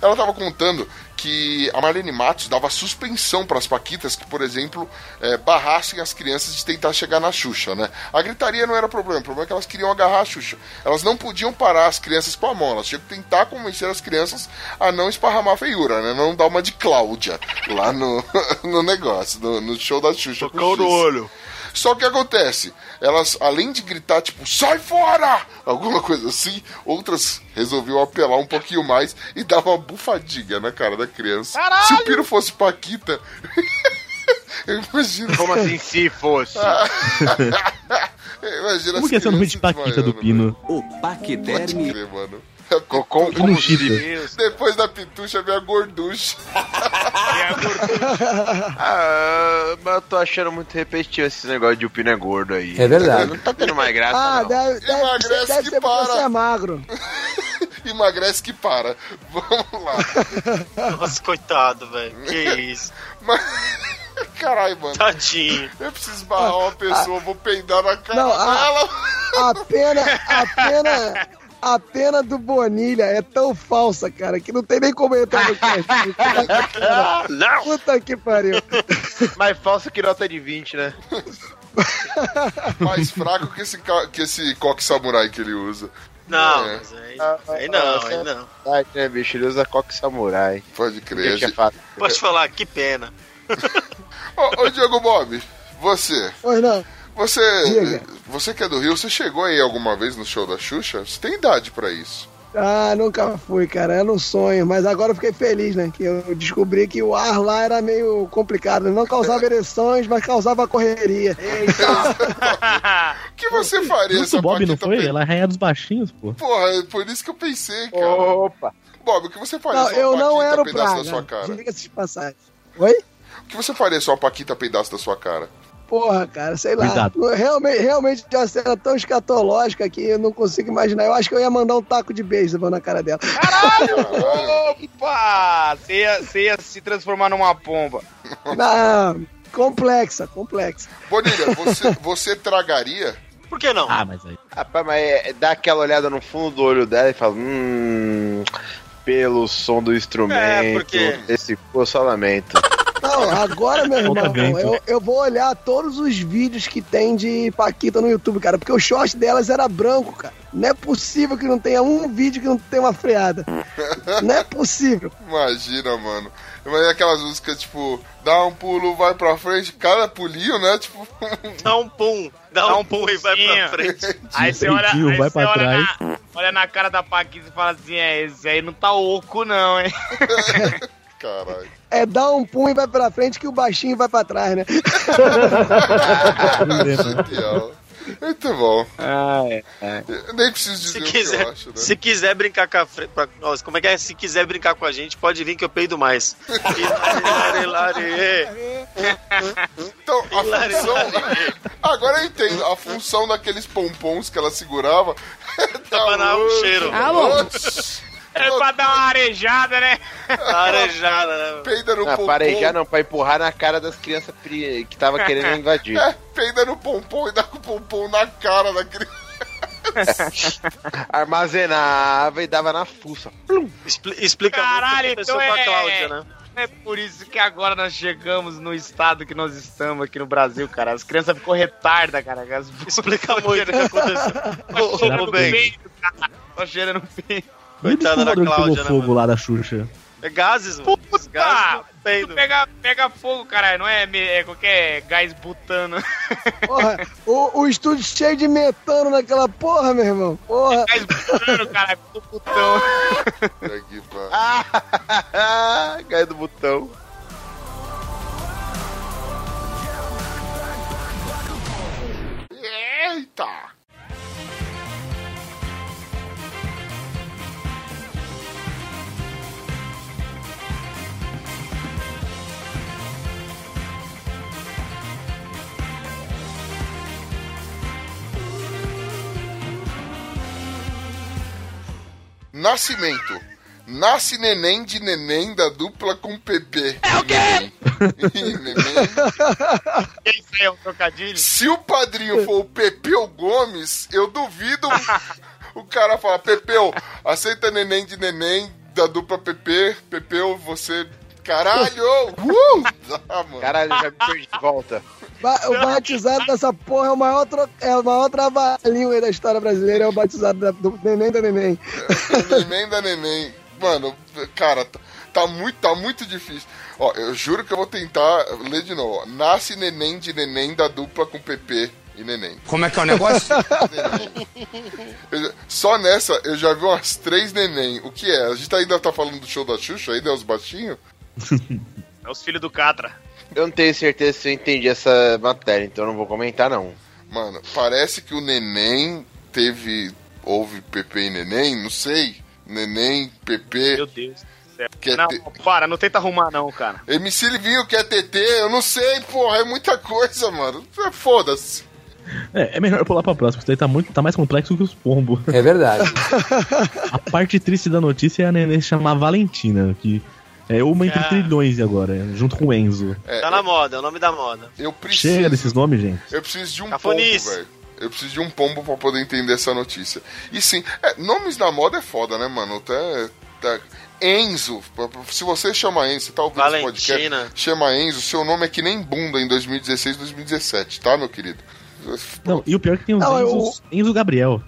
Ela tava contando que a Marlene Matos dava suspensão para as Paquitas que, por exemplo, é, barrassem as crianças de tentar chegar na Xuxa, né? A gritaria não era problema, o problema é que elas queriam agarrar a Xuxa. Elas não podiam parar as crianças com a mão, elas tinham que tentar convencer as crianças a não esparramar a feiura, né? Não dar uma de Cláudia lá no, no negócio, no, no show da Xuxa. no X. olho. Só que acontece, elas, além de gritar, tipo, sai fora! Alguma coisa assim, outras resolviam apelar um pouquinho mais e dar uma bufadinha na cara da criança. Se o Piro fosse Paquita, eu imagino. Como assim, se fosse? Imagina Como que é seu nome de Paquita do Pino? O velho. Pode paquiderme crer, mano. Chita. Depois da pitucha vem a gorducha. Ah, mas eu tô achando muito repetitivo esse negócio de o pino é gordo aí. É verdade. Não tá tendo mais graça, Ah, não. deve, deve, Emagrece deve que ser para. você é magro. Emagrece que para. Vamos lá. Nossa, coitado, velho. Que isso. Mas... Caralho, mano. Tadinho. Eu preciso barrar uma pessoa, vou peidar na cara Não, a- dela. A pena, a pena, a pena do Bonilha é tão falsa, cara, que não tem nem como entrar no cast. Não! Puta que pariu. Mais falso que nota de 20, né? Mais fraco que esse, que esse coque samurai que ele usa. Não, É. mas aí, aí não, aí não. Ai, né, bicho? Ele usa coque samurai. Pode crer. Fato. Posso falar, que pena. Ô, ô, Diogo Bob, você. Pois não. Você. Diga. Você que é do Rio, você chegou aí alguma vez no show da Xuxa? Você tem idade pra isso. Ah, nunca fui, cara. Era um sonho. Mas agora eu fiquei feliz, né? Que eu descobri que o ar lá era meio complicado. Não causava ereções, mas causava correria. O que você faria Isso se o a Bob não foi? pe- Ela é rainha dos baixinhos, pô. Porra, é por isso que eu pensei, cara. Opa! Bob, o que você faria Não, se eu não era o peidasse da sua Praga. cara? Diga-se de passagem. Oi? O que você faria se a Paquita peidasse da sua cara? Porra, cara, sei lá. Cuidado. Realmente, realmente de uma cena tão escatológica que eu não consigo imaginar. Eu acho que eu ia mandar um taco de beisebol na cara dela. Caralho! Opa! Você ia, você ia se transformar numa pomba. Não, complexa, complexa. Bonilha, você, você tragaria? Por que não? Ah, mas aí. Rapaz, mas é, dá aquela olhada no fundo do olho dela e fala, hum, pelo som do instrumento, É, porque- esse pô, só lamento. Não, agora, meu irmão, eu, eu vou olhar todos os vídeos que tem de Paquita no YouTube, cara, porque o short delas era branco, cara. Não é possível que não tenha um vídeo que não tenha uma freada. Não é possível. Imagina, mano. Mas é aquelas músicas, tipo, dá um pulo, vai pra frente, cada pulinho, né? Tipo, Dá um pum, dá, Dá um um pum e vai pra frente. Aí você olha, aí vai você pra olha, trás. na, olha na cara da Paquita e fala assim: é, esse aí não tá oco, não, hein? caralho. É dar um pum e vai pra frente que o baixinho vai pra trás, né? Muito bom. Ah, é. Nem preciso dizer Se o que quiser, eu acho, né? se quiser brincar com a fre... pra- Nossa, como é que é? Se quiser brincar com a gente, pode vir que eu peido mais. Hilari. Então, a Hilari, função. Agora eu entendo. A função daqueles pompons que ela segurava. Tapanar o cheiro. Ah, bom. É pra dar uma arejada, né? Arejada, né? Peida no Não, pompom. parejar não, pra empurrar na cara das crianças que tava querendo invadir. É, peida no pompom e dá com o pompom na cara da criança. Armazenava e dava na fuça. Expli- explica Caralho, muito pra pessoa então pra é- Cláudia, né? É por isso que agora nós chegamos no estado que nós estamos aqui no Brasil, cara. As crianças ficou retarda, cara. As Explica muito o que aconteceu. Tá cheirando bem. peito, cara. Tá cheirando peito. Coitada da que pegou Cláudia, né, fogo mano? lá da Xuxa? É gases, mano. Os gases peido. pega, pega fogo, caralho. Não é, me- é qualquer gás butano. Porra, o, o estúdio cheio de metano naquela porra, meu irmão. Porra. gás butano, caralho. Do putão. Aqui. Cai do botão. Eita! Nascimento. Nasce neném de neném da dupla com PP. É o quê? neném. Isso aí é um trocadilho. Se o padrinho for o Pepeu Gomes, eu duvido o cara falar, Pepeu, aceita neném de neném da dupla PP, Pepeu, você. Caralho! Uh! Ah, mano. Caralho, já me perdi de volta. Ba- o batizado dessa porra é o maior, tro... é o maior trabalhinho aí da história brasileira, é o batizado da- do neném da neném. neném da neném. Mano, cara, tá, tá muito, tá muito difícil. Ó, eu juro que eu vou tentar ler de novo. ó. Nasce neném de neném da dupla com PP e neném. Como é que é o negócio? Eu só nessa eu já vi umas três neném. O que é? A gente ainda tá falando do show da Xuxa aí, né? Os baixinhos? É os filhos do Catra. Eu não tenho certeza se eu entendi essa matéria, então eu não vou comentar, não. Mano, parece que o neném teve. Houve PP e neném, não sei. Neném, PP. Meu Deus. Quer não, ter- para, não tenta arrumar não, cara. MC Livinho quer TT, eu não sei, porra, é muita coisa, mano. É, Foda-se. É, é melhor pular pra próxima, isso daí tá, muito, tá mais complexo que os pombos. É verdade. A parte triste da notícia é a neném se chamar Valentina, que é uma entre trilhões agora, junto com o Enzo. É, Tá na moda, é o nome da moda. eu preciso. Chega desses nomes, gente. Eu preciso de um Cafonice. pombo, velho. Eu preciso de um pombo pra poder entender essa notícia. E sim, é, nomes na moda é foda, né, mano? Tá, tá- Enzo, se você chama Enzo, você tá ouvindo esse Valentina. podcast, chama Enzo, seu nome é que nem bunda em 2016, 2017, tá, meu querido? Não, e o pior é que tem os Não, eu- Enzos, Enzo Gabriel.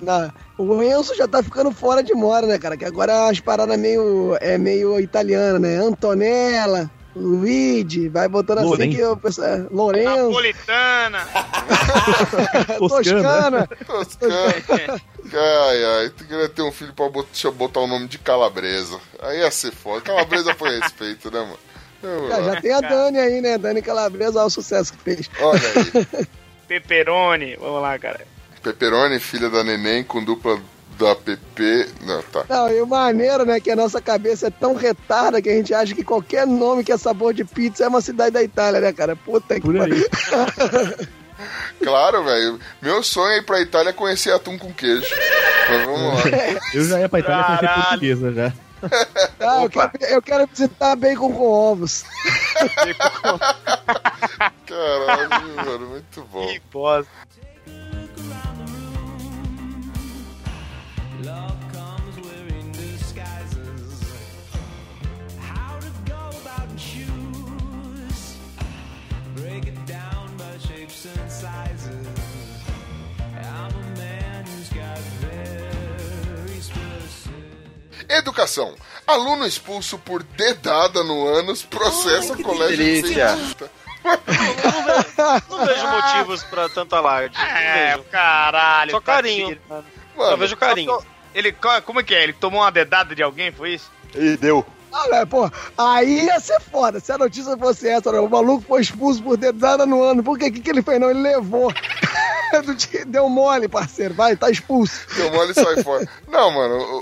Na- o Enzo já tá ficando fora de moda, né, cara? Que agora as paradas meio, é meio italiana, né? Antonella, Luigi, vai botando assim Lourenço. que o pessoal. é, Lourenço, Napolitana. Toscana. Toscana. Ai, ai, tu queria ter um filho pra bot- deixa eu botar o nome de Calabresa. Aí ia ser foda. Calabresa foi respeito, né, mano? Eu- Já, já tem a Dani aí, né? Dani Calabresa, olha o sucesso que fez. Olha aí. Pepperoni. Vamos lá, cara. Pepperoni, filha da neném, com dupla da PP. Não, tá. Não, e o maneiro, né, que a nossa cabeça é tão retarda que a gente acha que qualquer nome que é sabor de pizza é uma cidade da Itália, né, cara? Puta que Por aí. pariu. Claro, velho. Meu sonho é ir pra Itália conhecer atum com queijo. Mas vamos lá. Eu já ia pra Itália conhecer Caralho. portuguesa já. Ah, eu, quero, eu quero visitar bacon com ovos. Caralho, mano, muito bom. Que bosta. Educação. Aluno expulso por dedada no ânus processa o colégio delícia. cientista. Não vejo motivos pra tanta alarde. Não É, vejo. caralho. Só tá carinho. tirando. Só Mano, vejo carinho. Ele, como é que é? Ele tomou uma dedada de alguém, foi isso? E deu. Ah, velho, pô, aí ia ser foda. Se a notícia fosse essa, né? o maluco foi expulso por dedada no ano. Por quê? O que, que ele fez? Não, ele levou. Deu mole, parceiro. Vai, tá expulso. deu mole e sai fora. Não, mano,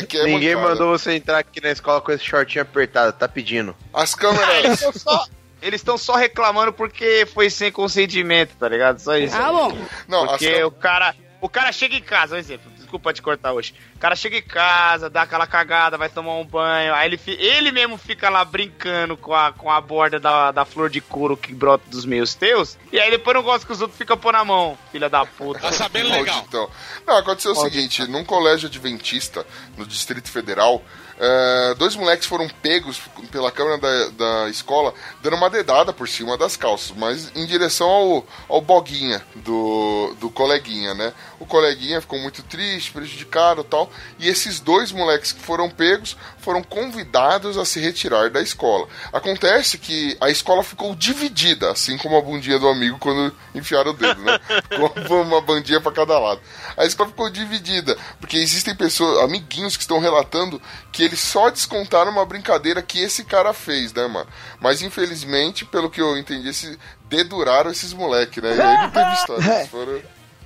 é que é Ninguém mancada. mandou você entrar aqui na escola com esse shortinho apertado, tá pedindo. As câmeras. só, eles estão só reclamando porque foi sem consentimento, tá ligado? Só isso. Ah, bom. Não, as Porque câmeras. o cara, o cara chega em casa, um exemplo. Desculpa te cortar hoje. O cara chega em casa, dá aquela cagada, vai tomar um banho. Aí ele, ele mesmo fica lá brincando com a, com a borda da, da flor de couro que brota dos meus teus. E aí depois não gosta que os outros ficam pôr na mão, filha da puta. Tá sabendo legal. Então. Não, aconteceu o seguinte: num colégio adventista no Distrito Federal, eh, dois moleques foram pegos pela câmera da, da escola dando uma dedada por cima das calças, mas em direção ao, ao boguinha do, do coleguinha, né? O coleguinha ficou muito triste, prejudicado e tal, e esses dois moleques que foram pegos foram convidados a se retirar da escola. Acontece que a escola ficou dividida, assim como a bundinha do amigo quando enfiaram o dedo, né? Ficou uma bandinha pra cada lado. A escola ficou dividida, porque existem pessoas, amiguinhos que estão relatando que eles só descontaram uma brincadeira que esse cara fez, né, mano? Mas infelizmente, pelo que eu entendi, esse deduraram esses moleques, né? E aí não teve história. Eles foram.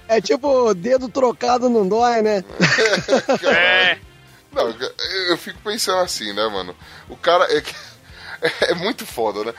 É tipo, dedo trocado não dói, né? É. Não, eu- fico pensando assim, né, mano? O cara é, que- é muito foda, né?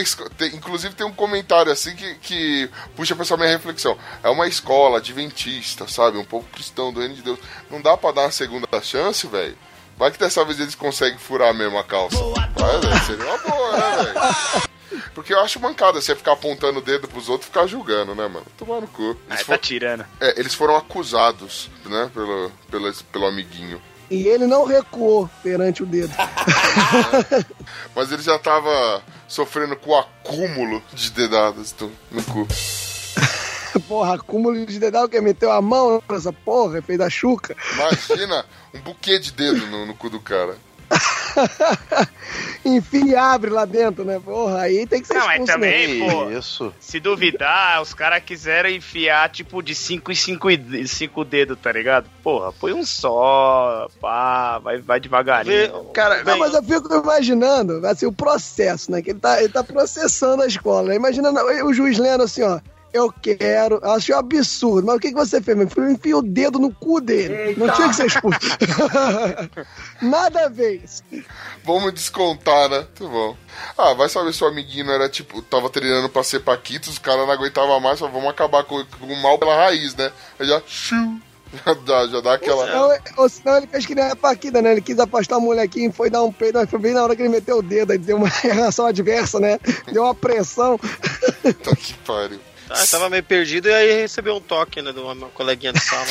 Esco- tem- inclusive tem um comentário assim que, que puxa pra essa minha reflexão. É uma escola adventista, sabe? Um povo cristão do reino de Deus. Não dá pra dar uma segunda chance, velho? Vai que dessa vez eles conseguem furar mesmo a calça. Vai, velho, seria uma boa, né, velho? Porque eu acho mancada você ficar apontando o dedo pros outros e ficar julgando, né, mano? Tomar no cu. Aí Eles, tá for- tirando. é, eles foram acusados, né, pelo, pelo, pelo amiguinho. E ele não recuou perante o dedo. Mas ele já tava sofrendo com o acúmulo de dedadas do- no cu. Porra, acúmulo de dedal que meteu a mão nessa porra, fez a chuca. Imagina um buquê de dedo no, no cu do cara. Enfim, abre lá dentro, né? Porra, aí tem que ser Não, mas expulso também, mesmo. pô, Isso. se duvidar, os caras quiseram enfiar, tipo, de 5 em 5 cinco dedos, tá ligado? Porra, põe um só, pá, vai, vai devagarinho. Cara, Não, mas eu fico imaginando, assim, o processo, né? Que ele tá, ele tá processando a escola. Imaginando o juiz lendo assim, ó. Eu quero. Eu achei um absurdo. Mas o que, que você fez, meu filho? Enfia o dedo no cu dele. Não tinha que ser expulso. Nada a ver. Vamos descontar, né? Tá bom. Ah, vai saber se o amiguinho era tipo, tava treinando pra ser Paquitos, os caras não aguentavam mais, só vamos acabar com, com o mal pela raiz, né? Aí já. Xiu, já dá, já dá aquela. Ou, ou senão ele fez que nem a Paquita, né? Ele quis afastar o molequinho, foi dar um peido, mas foi bem na hora que ele meteu o dedo, aí deu uma reação adversa, né? Deu uma pressão. Puta que pariu. Ah, tava meio perdido e aí recebeu um toque, né, de uma coleguinha de sala.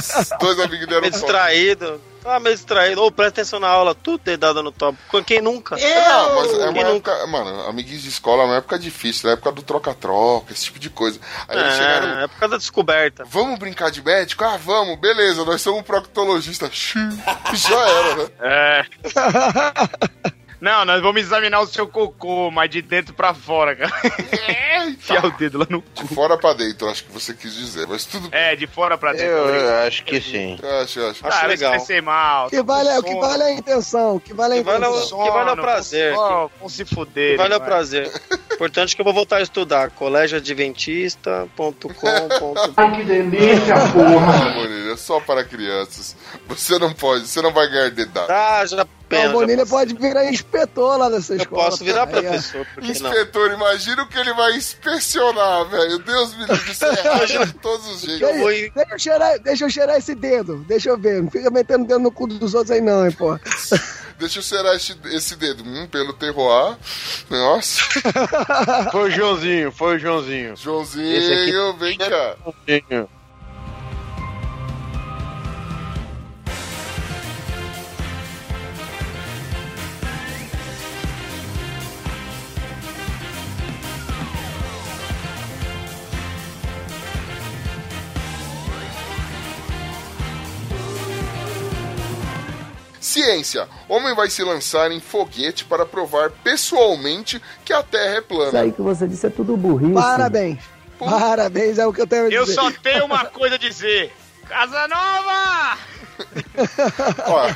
Só dois amigos deram meio um toque. distraído. Ah, meio distraído. Ô, presta atenção na aula, tudo dedada no top. Quem nunca? Não, mas é uma Quem nunca? época, mano, amiguinhos de escola é uma época difícil, é época do troca-troca, esse tipo de coisa. Aí eles chegaram, É, é por causa da descoberta. vamos brincar de médico? Ah, vamos, beleza, nós somos um proctologista. Xiu, Já era, né? É. Não, nós vamos examinar o seu cocô, mas de dentro pra fora, cara. Enfiar o dedo lá no De fora pra dentro, acho que você quis dizer, mas tudo bem. É, de fora pra dentro. Eu, eu acho que sim. Eu Acho, eu acho. Acho Cara, legal. isso vai ser mal. Que vale, o que vale é a intenção. o Que vale a Que vale é o- intenção. que vale é o prazer. Vão se fuder. Vale o prazer. Importante que eu vou voltar a estudar. colégioadventista.com.br Ai, que delícia, porra. É só para crianças. Você não pode, você não vai ganhar dedado. Ah, já Não, pena. o Bonilha pode virar inspetor lá dessa eu escola. posso virar ó. professor, por que não? Inspetor, imagina o que ele vai inspecionar, velho. Deus me livre, isso é errado de todos os jeitos. Eu vou ir- Deixa eu, cheirar, deixa eu cheirar esse dedo. Deixa eu ver. Não fica metendo dedo no cu dos outros aí, não, hein, pô. Deixa eu cheirar esse, esse dedo. Hum, pelo terroir. Nossa. Foi o Joãozinho, foi o Joãozinho. Esse Joãozinho, vem cá. Joãozinho. Ciência. Homem vai se lançar em foguete para provar pessoalmente que a Terra é plana. Isso aí que você disse é tudo burrice. Parabéns. Parabéns, é o que eu tenho a dizer. Eu só tenho uma coisa a dizer. Casa Nova! Ó,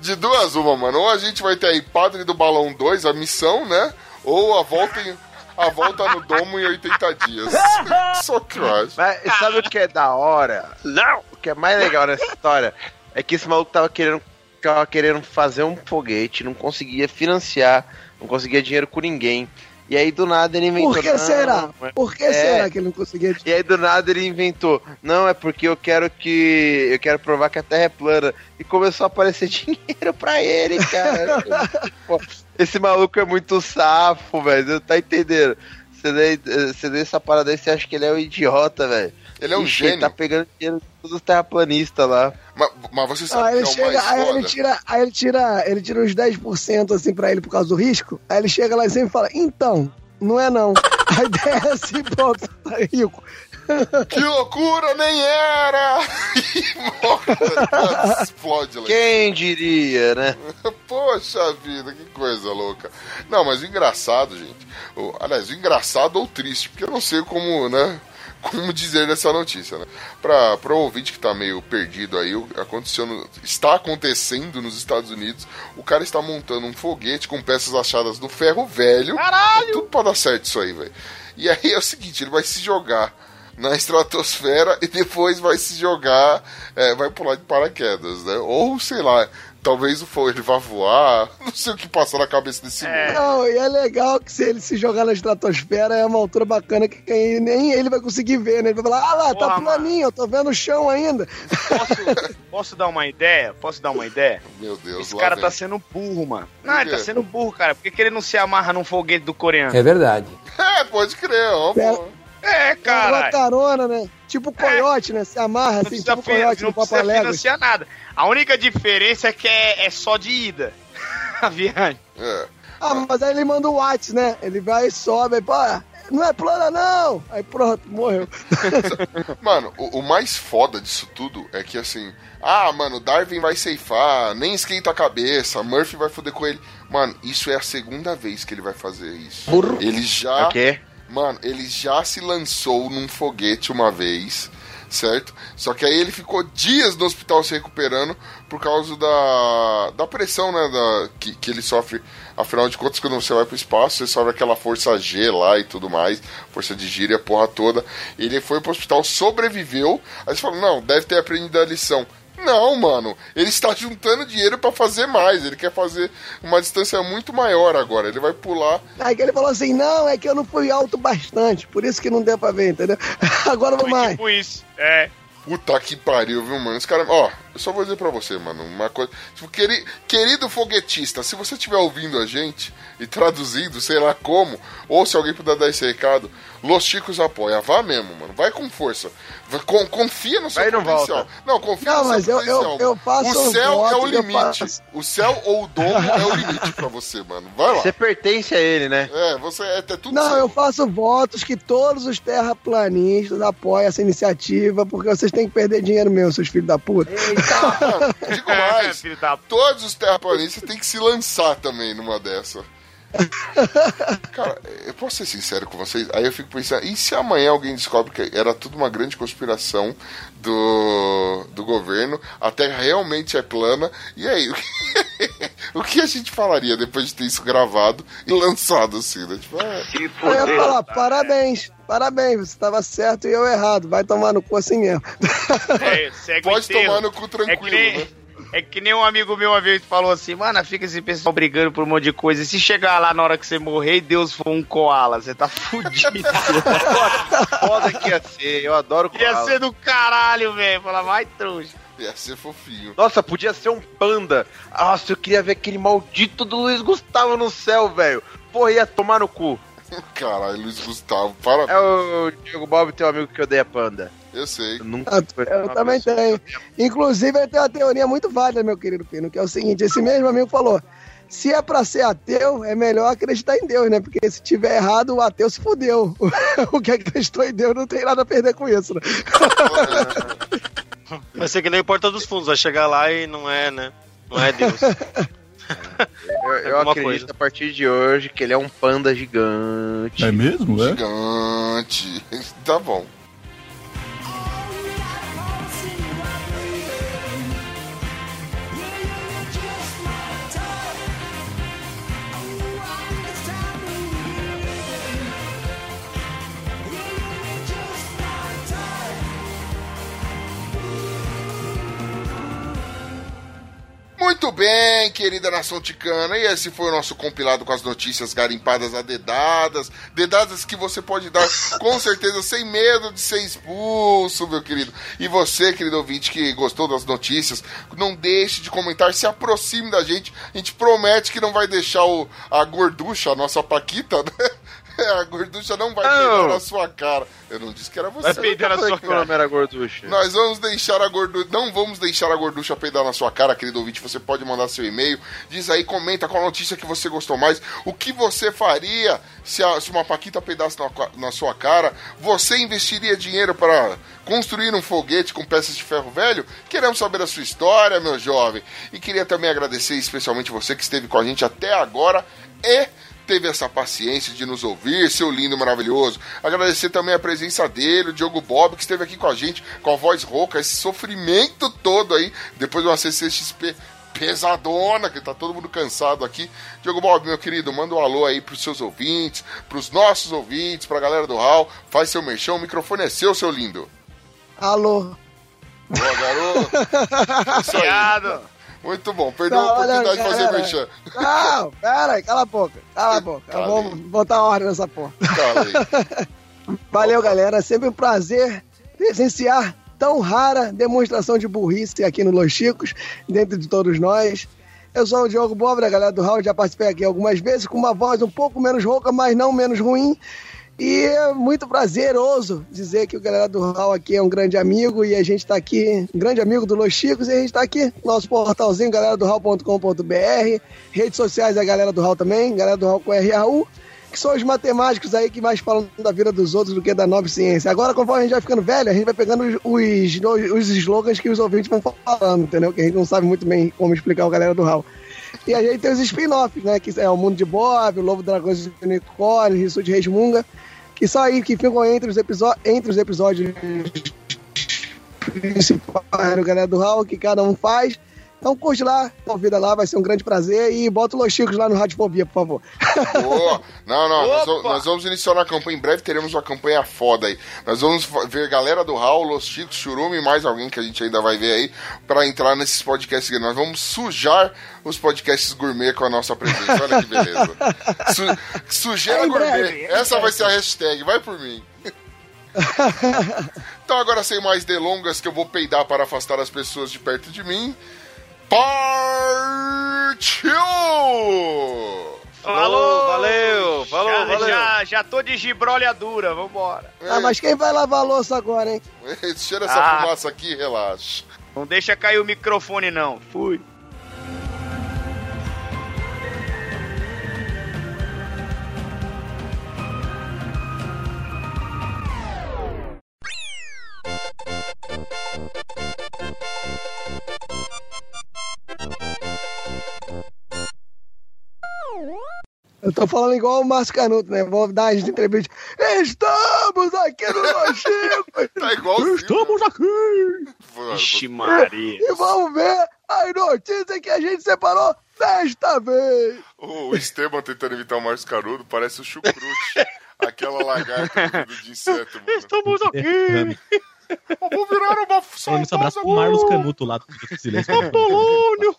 de duas uma, mano. Ou a gente vai ter aí Padre do Balão 2, a missão, né? Ou a volta, em- a volta no domo em 80 dias. Só que eu acho. Mas sabe o que é da hora? Não! O que é mais legal nessa história é que esse maluco tava querendo, tava querendo fazer um foguete, não conseguia financiar, não conseguia dinheiro com ninguém. E aí do nada ele inventou. Por que "Não, será? mas- Por que É. será que ele não conseguia? E aí do nada ele inventou, não, é porque eu quero que. Eu quero provar que a Terra é plana. E começou a aparecer dinheiro pra ele, cara. Pô, Esse maluco é muito safo, velho. Não tá entendendo. Você lê, você lê essa parada aí, você acha que ele é um idiota, velho. Ele é um Ixi, Ele gênio. tá pegando dinheiro de todos os terraplanistas lá. Mas, mas você sabe Aí ele que é o chega, mais aí ele foda? tira, aí ele tira, ele tira uns 10% assim pra ele por causa do risco. Aí ele chega lá e sempre fala: "Então, não é não". A ideia é assim, pronto, tá rico. Que loucura, nem era! E morre, explode lá. Quem diria, né? Poxa vida, que coisa louca. Não, mas o engraçado, gente. O, aliás, o engraçado ou triste, porque eu não sei como, né? Como dizer nessa notícia, né? Pra o ouvinte que tá meio perdido aí, o- aconteceu no- está acontecendo nos Estados Unidos. O cara está montando um foguete com peças achadas no ferro velho. Caralho! Tudo pra dar certo isso aí, velho. E aí é o seguinte, ele vai se jogar na estratosfera e depois vai se jogar, é, vai pular de paraquedas, né? Ou, sei lá, talvez o fogo ele vá voar, não sei o que passa na cabeça desse mundo. Não, e é legal que se ele se jogar na estratosfera é uma altura bacana que nem ele vai conseguir ver, né? Ele vai falar: "Ah lá, tá Porra, planinho, eu tô vendo o chão ainda". Posso, posso dar uma ideia? Posso dar uma ideia? Meu Deus, Esse lá cara vem. tá sendo burro, mano. Não, ele tá sendo burro, cara. Por que, que ele não se amarra num foguete do coreano? É verdade. É, pode crer, ó. Pera-. É, Cara, uma cara. carona, né? Tipo coiote, né? Se amarra Não assim, tipo fi- coiote não no precisa Papaléguas. financiar nada. A única diferença é que é, é só de ida. A viagem. É. Ah, mas aí ele manda o Whats, né? Ele vai e sobe, aí, pô, não é plana não! Aí pronto, morreu. Mano, o, o mais foda disso tudo é que assim, ah, mano, Darwin vai ceifar, nem esquenta a cabeça, Murphy vai foder com ele. Mano, isso é a segunda vez que ele vai fazer isso. Ele já. O quê? Mano, ele já se lançou num foguete uma vez, certo? Só que aí ele ficou dias no hospital se recuperando por causa da, da pressão, né? Da, que, que ele sofre. Afinal de contas, quando você vai pro espaço, você sofre aquela força G lá e tudo mais, força de giro e a porra toda. Ele foi pro hospital, sobreviveu. Aí você fala, não, deve ter aprendido a lição. Não, mano. Ele está juntando dinheiro pra fazer mais. Ele quer fazer uma distância muito maior agora. Ele vai pular Aí que ele falou assim, não, é que eu não fui alto bastante, por isso que não deu pra ver, entendeu? Agora vamos mais. Tipo isso. É. Puta que pariu, viu, mano? Os caras. Ó, eu só vou dizer pra você, mano, uma coisa. Tipo, queri- querido foguetista, se você estiver ouvindo a gente e traduzindo, sei lá como, ou se alguém puder dar esse recado, Los Chicos apoia. Vá mesmo, mano. Vai com força. Vai- con- confia no seu Vai não potencial. volta. Não, confia Não, no mas seu eu- eu- potencial. eu faço o um céu é o eu limite. O céu ou o domo é o limite pra você, mano. Vai lá. Você pertence a ele, né? É, você é, é tudo Não, seu. eu faço votos que todos os terraplanistas apoiem essa iniciativa, porque vocês têm que perder dinheiro mesmo, seus filhos da puta. Não, digo mais. Filho da p. Todos os terraplanistas têm que se lançar também numa dessa. Cara, eu posso ser sincero com vocês? Aí eu fico pensando, e se amanhã alguém descobre que era tudo uma grande conspiração do, do governo, a Terra realmente é plana, e aí? O que, o que a gente falaria depois de ter isso gravado e lançado assim, né? Tipo, ah, Eu ia falar, parabéns, parabéns, você estava certo e eu errado, vai tomar no cu assim mesmo. É, pode enterro. tomar no cu É que, tranquilo, nem, né? É que nem um amigo meu uma vez falou assim, mano, fica esse pessoal brigando por um monte de coisa. E se chegar lá na hora que você morrer e Deus for um koala, você tá fudido. Foda que ia ser, eu adoro Ia koala. ser do caralho, velho. Fala, vai trouxa. Ia ser fofinho. Nossa, podia ser um panda. Nossa, eu queria ver aquele maldito do Luiz Gustavo no céu, velho. Porra, ia tomar no cu. Caralho, Luiz Gustavo, para. É o Diego Bob, teu amigo que odeia panda. Eu sei. Eu nunca Ah, Eu também tenho. Inclusive, ele tem uma teoria muito válida, meu querido Pino, que é o seguinte: esse mesmo amigo falou. Se é pra ser ateu, é melhor acreditar em Deus, né? Porque se tiver errado, o ateu se fudeu. o que acreditou em Deus não tem nada a perder com isso, né? Vai ser que nem Porta dos Fundos, vai chegar lá e não é, né? Não é Deus. Eu, eu Alguma acredito coisa. a partir de hoje que ele é um panda gigante. É mesmo? É? Gigante. Tá bom. Muito bem, querida nação ticana. E esse foi o nosso compilado com as notícias garimpadas a dedadas. Dedadas que você pode dar com certeza sem medo de ser expulso, meu querido. E você, querido ouvinte, que gostou das notícias, não deixe de comentar, se aproxime da gente. A gente promete que não vai deixar o, a gorducha, a nossa Paquita, né? A gorducha não vai peidar na sua cara. Eu não disse que era você. Vai peidar na sua cara. era gorducha. Nós vamos deixar a gorducha. Não vamos deixar a gorducha peidar na sua cara, querido ouvinte. Você pode mandar seu e-mail. Diz aí, comenta qual notícia que você gostou mais. O que você faria se, a- se uma Paquita peidasse na, na sua cara? Você investiria dinheiro para construir um foguete com peças de ferro velho? Queremos saber a sua história, meu jovem. E queria também agradecer especialmente você que esteve com a gente até agora e teve essa paciência de nos ouvir, seu lindo, maravilhoso. Agradecer também a presença dele, o Diogo Bob, que esteve aqui com a gente, com a voz rouca, esse sofrimento todo aí, depois de uma CCXP pesadona, que tá todo mundo cansado aqui. Diogo Bob, meu querido, manda um alô aí pros seus ouvintes, pros nossos ouvintes, pra galera do Hall, faz seu merchão, o microfone é seu, seu lindo. Alô. Boa, garoto. Isso aí. Muito bom, perdeu a Não, olha, oportunidade de fazer merchan. Não, pera aí, cala a boca. Cala a boca. Cala Vamos botar ordem nessa porra. Aí. Valeu, galera. Sempre um prazer presenciar tão rara demonstração de burrice aqui no Los Chicos, dentro de todos nós. Eu sou o Diogo Bob, da galera do Raul, já participei aqui algumas vezes, com uma voz um pouco menos rouca, mas não menos ruim. E é muito prazeroso dizer que o galera do Raul aqui é um grande amigo e a gente tá aqui, um grande amigo do Los Chicos, e a gente tá aqui no nosso portalzinho, galera do Raul.com.br, redes sociais da galera do Raul também, galera do Raul com RAU que são os matemáticos aí que mais falam da vida dos outros do que da nova ciência. Agora, conforme a gente vai ficando velho, a gente vai pegando os, os, os slogans que os ouvintes vão falando, entendeu? Que a gente não sabe muito bem como explicar o galera do Hall. E a gente tem os spin-offs, né? Que é o Mundo de Bob, o Lobo Dragões e Unicórnios, Rissu de Resmunga, que aí que ficam entre os, entre os episódios principais do galera do que cada um faz. Então curte lá, convida lá, vai ser um grande prazer. E bota o Los Chicos lá no Radiofobia, por favor. Boa. Não, não, nós nós vamos iniciar uma campanha. Em breve teremos uma campanha foda aí. Nós vamos ver galera do Raul, Los Chicos, Churume e mais alguém que a gente ainda vai ver aí pra entrar nesses podcasts. aqui. Nós vamos sujar os podcasts gourmet com a nossa presença. Olha que beleza. Su- sujeira Em gourmet. breve, Essa vai ser a hashtag. Vai por mim. Então agora sem mais delongas que eu vou peidar para afastar as pessoas de perto de mim. Partiu! Falou, valeu, falou, já, valeu. Já, já tô de gibrolhadura, vambora. Ah, mas quem vai lavar a louça agora, hein? Cheira essa Ah. fumaça aqui, relaxa. Não deixa cair o microfone, não. Fui. Eu tô falando igual o Márcio Canuto, né? Vou dar as entrevistas. Estamos aqui no Los Chicos! tá igual Estamos aqui! Vixe, Maria. E vamos ver as notícias que a gente separou desta vez! O Esteban tentando imitar o Márcio Carudo parece o chucrute. Aquela lagarta do de inseto, mano. Estamos aqui! Eu vou virar uma Falando esse abraço pro Marlos Canuto lá do Silêncio. Apolônio!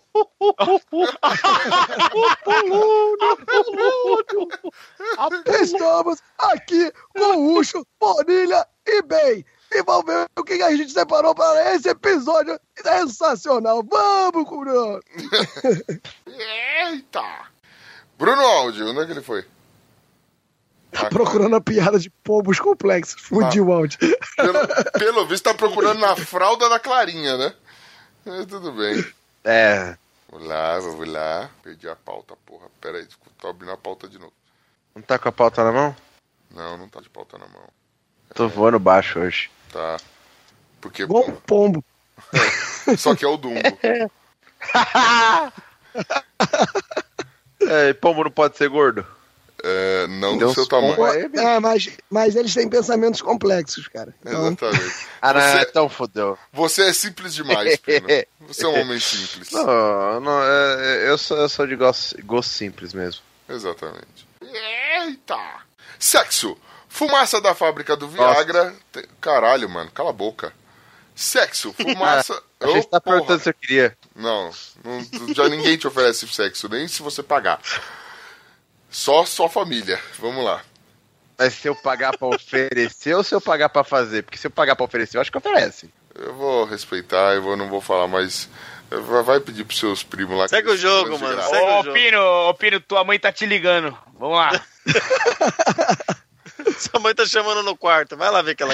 Estamos aqui com o Ucho, Bonilha e Bem. E vamos ver o que a gente separou para esse episódio sensacional. Vamos, Bruno! Eita! Bruno Áudio, onde é que ele foi? Tá procurando a piada de pombos complexos. Fudiu o áudio. Pelo, pelo visto, tá procurando na fralda da Clarinha, né? É, tudo bem. É. Vamos lá, vamos lá. Perdi a pauta, porra. Pera aí, tô abrindo a pauta de novo. Não tá com a pauta na mão? Não, não tá de pauta na mão. Tô voando baixo hoje. Tá. Porque. Um pombo. Só que é o Dumbo. É, pombo não pode ser gordo? É, não do seu uns tamanho. É, mas, mas eles têm pensamentos complexos, cara. Então, Exatamente. Ah, não, Você- então fodeu. Você é simples demais, Pino. Você é um homem simples. Não, não, é, eu, sou, eu sou de gosto, gosto simples mesmo. Exatamente. Eita! Sexo. Fumaça da fábrica do Viagra. Caralho, mano, cala a boca. Sexo, fumaça. A gente tá perguntando se eu queria. Não, não- já ninguém te oferece sexo, nem se você pagar. Só só família. Vamos lá. Mas se eu pagar pra oferecer ou se eu pagar pra fazer? Porque se eu pagar pra oferecer, eu acho que oferece. Eu vou respeitar, eu vou, não vou falar, mas vai- pedir pros seus primos lá. que Segue o eles jogo, mano, segue o Ô, jogo. Pino, ô, Pino, tua mãe tá te ligando. Vamos lá. Sua mãe tá chamando no quarto. Vai lá ver que ela.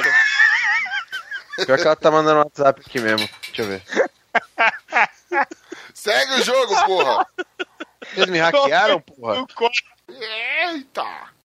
Pior que ela tá mandando um WhatsApp aqui mesmo. Deixa eu ver. Segue o jogo, porra! Vocês me hackearam, porra? Eita!